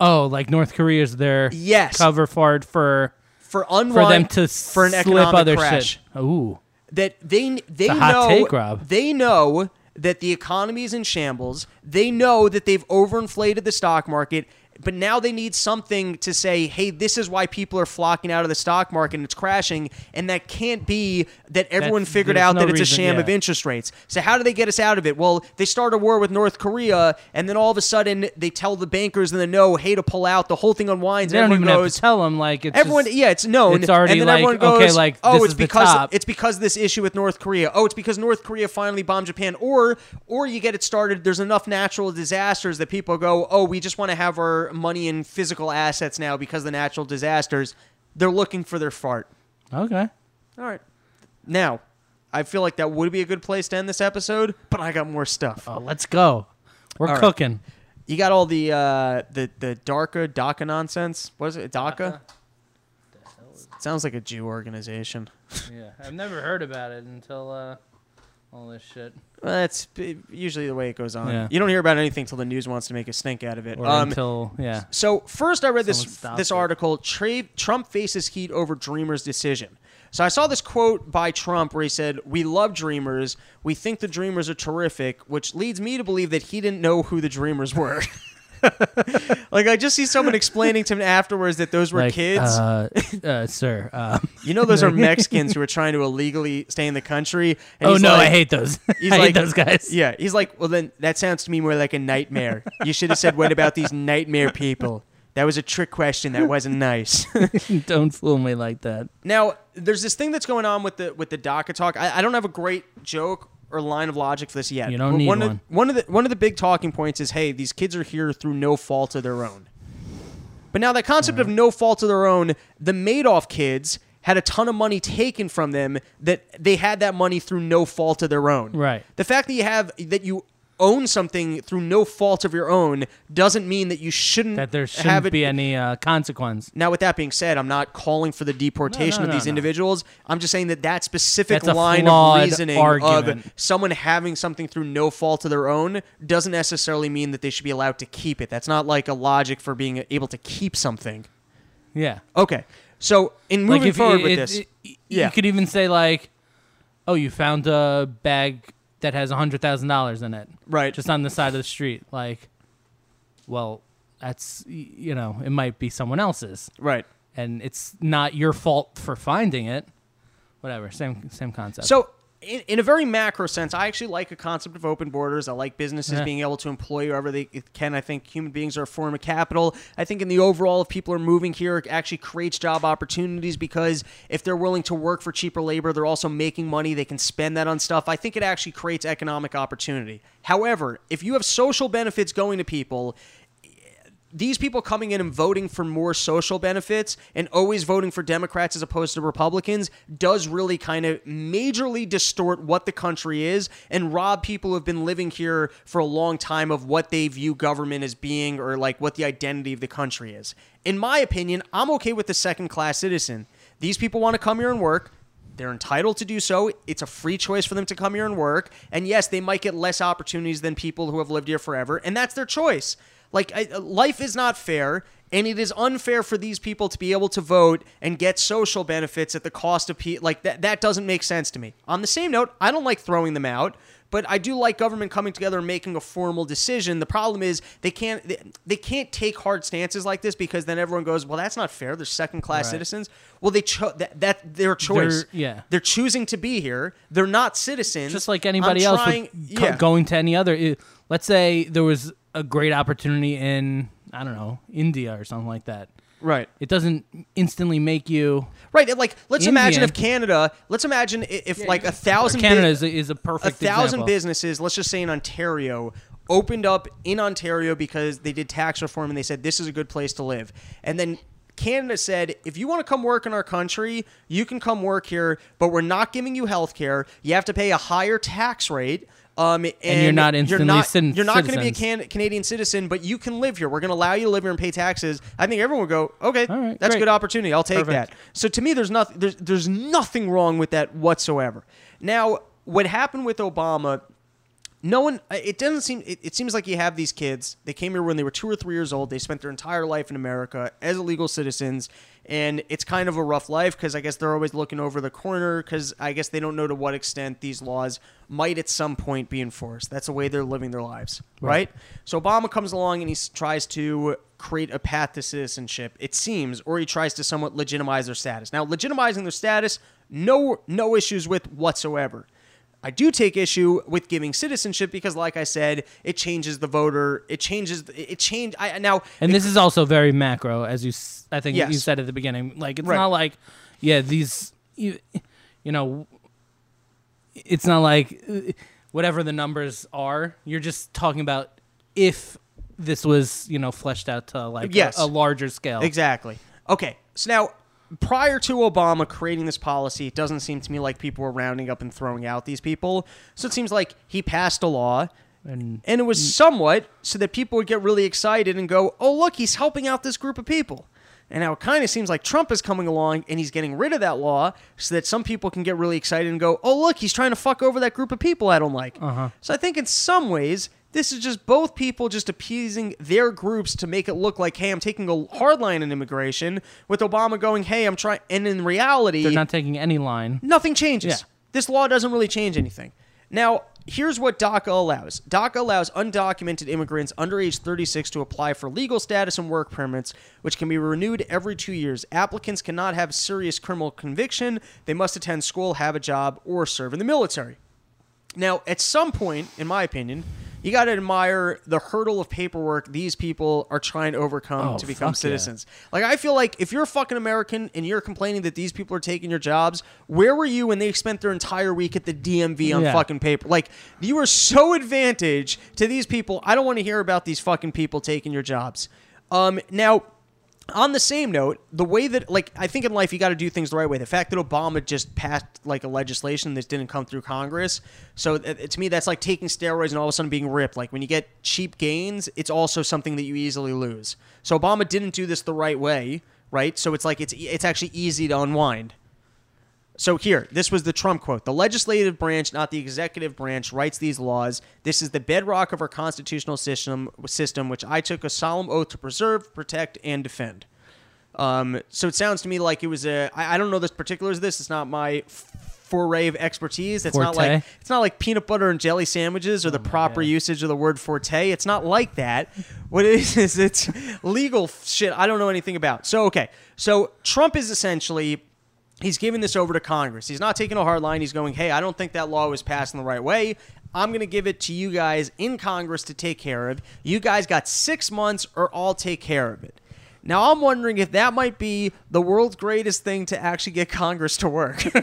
oh, like North Korea's their Yes. cover fart for For unwind, for them to for an slip economic other crash. shit. Ooh. that they they know take, Rob. they know that the economy is in shambles. They know that they've overinflated the stock market, but now they need something to say, "Hey, this is why people are flocking out of the stock market and it's crashing." And that can't be that everyone That's- figured out no that it's a sham yeah. of interest rates. So how do they get us out of it? Well, they start a war with North Korea, and then all of a sudden they tell the bankers in the know, "Hey, to pull out." The whole thing unwinds. They everyone goes, tell them like it's Everyone, just- yeah, it's known. it's already and then like, everyone goes, okay, like, oh, this it's is the because it's because this issue with North Korea. Oh, it's because North Korea finally bombed Japan. Or, or you get it started. There's enough natural disasters that people go, oh, we just want to have our money in physical assets now because of the natural disasters. They're looking for their fart. Okay. All right. Now, I feel like that would be a good place to end this episode, but I got more stuff. Oh, let's go. We're All right. cooking. You got all the uh, the the DARCA DACA nonsense. What is it? DACA. Sounds like a Jew organization. Yeah, I've never heard about it until uh, all this shit. Well, that's usually the way it goes on. Yeah. You don't hear about anything till the news wants to make a stink out of it. Or Um, until yeah. so first, I read Someone this this it. article. Tra- Trump faces heat over Dreamers' decision. So I saw this quote by Trump where he said, "We love Dreamers. We think the Dreamers are terrific," which leads me to believe that he didn't know who the Dreamers were. like I just see someone explaining to him afterwards that those were like, kids. Uh, uh, sir. Um, you know, those are Mexicans who are trying to illegally stay in the country. And oh no, like- I hate those. He's I like hate those guys. Yeah, he's like, well, then that sounds to me more like a nightmare. You should have said, what about these nightmare people? That was a trick question. That wasn't nice. Don't fool me like that. now, there's this thing that's going on with the with the DACA talk. I, I don't have a great joke or line of logic for this yet. You don't need one. one. Of, one of the one of the big talking points is, hey, these kids are here through no fault of their own. But now that concept of no fault of their own, the Madoff kids had a ton of money taken from them that they had that money through no fault of their own. Right. The fact that you have that you own something through no fault of your own doesn't mean that you shouldn't That there shouldn't be any uh, consequence. now, with that being said, I'm not calling for the deportation No, no, of these no, no. individuals. I'm just saying that that specific That's line of reasoning argument. of someone having something through no fault of their own doesn't necessarily mean that they should be allowed to keep it. That's not like a logic for being able to keep something. Yeah. Okay. So in moving if forward it- with it- this, it- yeah. you could even say like, "Oh, you found a bag that has a hundred thousand dollars in it, right? just on the side of the street." Like, well, that's you know, it might be someone else's, right. and it's not your fault for finding it. Whatever, same same concept. So, in, in a very macro sense, I actually like a concept of open borders. I like businesses Yeah. being able to employ whoever they can. I think human beings are a form of capital. I think in the overall, if people are moving here, it actually creates job opportunities because if they're willing to work for cheaper labor, they're also making money. They can spend that on stuff. I think it actually creates economic opportunity. However, if you have social benefits going to people, these people coming in and voting for more social benefits and always voting for Democrats as opposed to Republicans does really kind of majorly distort what the country is and rob people who have been living here for a long time of what they view government as being or like what the identity of the country is. In my opinion, I'm okay with the second class citizen. These people want to come here and work. They're entitled to do so. It's a free choice for them to come here and work. And yes, they might get less opportunities than people who have lived here forever, and that's their choice. Like I, life is not fair, and it is unfair for these people to be able to vote and get social benefits at the cost of people. Like that, that doesn't make sense to me. On the same note, I don't like throwing them out. But I do like government coming together and making a formal decision. The problem is they can't they, they can't take hard stances like this because then everyone goes, well, that's not fair. They're second class Right. citizens. Well, they cho- that, that their choice. They're- yeah. they're choosing to be here. They're not citizens. just like anybody I'm else trying- would co- going to any other. let's say there was a great opportunity in I don't know India or something like that. right. It doesn't instantly make you. Right, like let's imagine if Canada, let's imagine if like a thousand Canada is a, is a a perfect thousand example. businesses, let's just say in Ontario, opened up in Ontario because they did tax reform and they said this is a good place to live. And then Canada said, if you want to come work in our country, you can come work here, but we're not giving you health care. You have to pay a higher tax rate. Um, and, you're not instantly not, cit- You're not going to be a can- Canadian citizen, but you can live here. We're going to allow you to live here and pay taxes. I think everyone would go, okay, right, that's a good opportunity. I'll take Perfect. that. So to me, there's nothing. There's there's nothing wrong with that whatsoever. Now, what happened with Obama? No one. Uh, it doesn't seem. It, it seems like you have these kids. They came here when they were two or three years old. They spent their entire life in America as illegal citizens, and it's kind of a rough life because I guess they're always looking over the corner because I guess they don't know to what extent these laws might at some point be enforced. That's the way they're living their lives, right? So Obama comes along and he tries to create a path to citizenship. It seems, or he tries to somewhat legitimize their status. Now, legitimizing their status, no, no issues with whatsoever. I do take issue with giving citizenship because, like I said, it changes the voter. It changes. It change. I now And this is also very macro, as you I think you said at the beginning. Like it's Right. not like, yeah, these, you, you know, it's not like uh, whatever the numbers are. You're just talking about if this was, you know, fleshed out to like a- a, larger scale. Exactly. Okay. So now, prior to Obama creating this policy, it doesn't seem to me like people were rounding up and throwing out these people. So it seems like he passed a law. And And it was somewhat so that people would get really excited and go, oh, look, he's helping out this group of people. And now it kind of seems like Trump is coming along and he's getting rid of that law so that some people can get really excited and go, oh, look, he's trying to fuck over that group of people I don't like. Uh-huh. So I think in some ways, this is just both people just appeasing their groups to make it look like, hey, I'm taking a hard line in immigration, with Obama going, hey, I'm trying. And in reality, they're not taking any line. Nothing changes. Yeah. This law doesn't really change anything. Now, here's what DACA allows DACA allows undocumented immigrants under age 36 to apply for legal status and work permits, which can be renewed every two years. Applicants cannot have serious criminal conviction, they must attend school, have a job, or serve in the military. Now, at some point, in my opinion, you got to admire the hurdle of paperwork these people are trying to overcome Oh, to become fuck yeah. citizens. Like, I feel like if you're a fucking American and you're complaining that these people are taking your jobs, where were you when they spent their entire week at the DMV on Yeah. fucking paper? Like, you are so advantage to these people. I don't want to hear about these fucking people taking your jobs. Um, now, on the same note, the way that like I think in life you got to do things the right way. The fact that Obama just passed like a legislation that didn't come through Congress, so uh, to me that's like taking steroids and all of a sudden being ripped. Like when you get cheap gains, it's also something that you easily lose. So Obama didn't do this the right way, right? So it's like it's it's actually easy to unwind. So here, this was the Trump quote. The legislative branch, not the executive branch, writes these laws. This is the bedrock of our constitutional system, system which I took a solemn oath to preserve, protect, and defend. Um, so it sounds to me like it was a. I, I don't know the particulars of this. It's not my foray of expertise. It's not like it's not like peanut butter and jelly sandwiches or the proper God. usage of the word forte. It's not like that. What it is is it's legal shit. I don't know anything about. So okay, so Trump is essentially he's giving this over to Congress. He's not taking a hard line. He's going, hey, I don't think that law was passed in the right way. I'm going to give it to you guys in Congress to take care of. You guys got six months, or I'll take care of it. Now, I'm wondering if that might be the world's greatest thing to actually get Congress to work.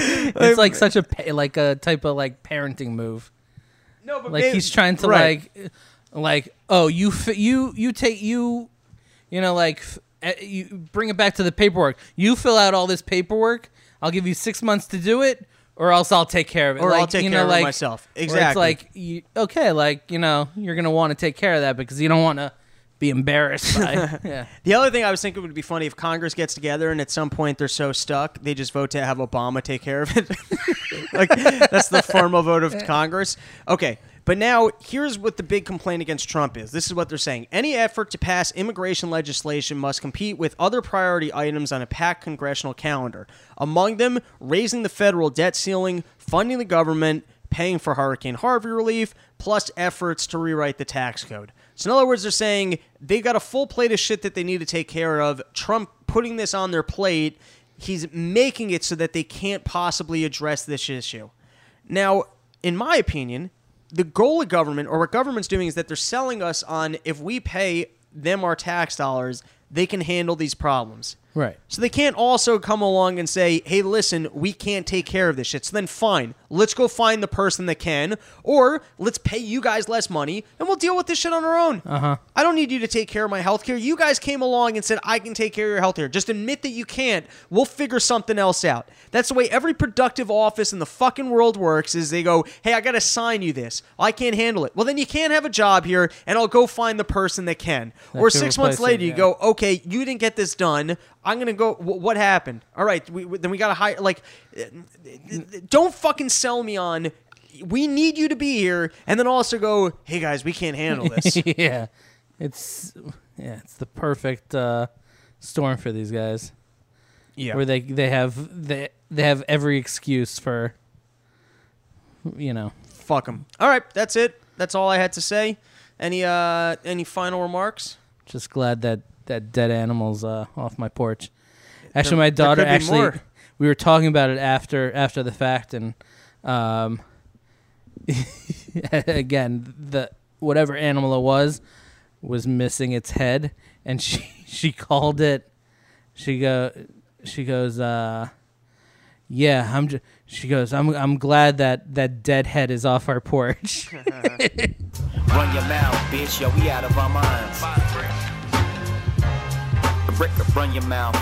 It's like such a like a type of like parenting move. no, but Like maybe- he's trying to right. like like oh you you you take you you know like Uh, you bring it back to the paperwork. You fill out all this paperwork. I'll give you six months to do it, or else I'll take care of it. Or like, I'll take you care know, of it like, myself. Exactly. It's like you, okay, like you know you're gonna want to take care of that because you don't want to be embarrassed by yeah. The other thing I was thinking would be funny if Congress gets together and at some point they're so stuck they just vote to have Obama take care of it. like that's the formal vote of Congress. Okay, but now here's what the big complaint against Trump is. This is what they're saying: any effort to pass immigration legislation must compete with other priority items on a packed congressional calendar. Among them, raising the federal debt ceiling, funding the government, paying for Hurricane Harvey relief, plus efforts to rewrite the tax code. So, in other words, they're saying they've got a full plate of shit that they need to take care of. Trump putting this on their plate, he's making it so that they can't possibly address this issue. Now, in my opinion, the goal of government, or what government's doing, is that they're selling us on if we pay them our tax dollars, they can handle these problems. Right. So they can't also come along and say, "Hey, listen, we can't take care of this shit." So then, fine, let's go find the person that can, or let's pay you guys less money, and we'll deal with this shit on our own. Uh huh. I don't need you to take care of my health care. You guys came along and said I can take care of your health care. Just admit that you can't. We'll figure something else out. That's the way every productive office in the fucking world works. Is they go, "Hey, I got to sign you this. I can't handle it." Well, then you can't have a job here, and I'll go find the person that can. or six months replace it, later, you go, okay, you didn't get this done. I'm gonna go. wh- what happened? All right, we, we- then we gotta hire. Like, don't fucking sell me on. We need you to be here, and then also go, hey guys, we can't handle this. yeah. It's yeah, it's the perfect uh, storm for these guys. yeah, Where they they have they they have every excuse for you know. fuck them. All right, that's it. That's all I had to say. Any uh, any final remarks? Just glad that that dead animal's uh, off my porch. Actually, There- my daughter actually more. we were talking about it after after the fact, and um, again the whatever animal it was was missing its head, and she she called it. She go she goes uh, yeah I'm just she goes I'm I'm glad that that dead head is off our porch. Run your mouth, bitch. Yo, we out of our minds a brick to run your mouth.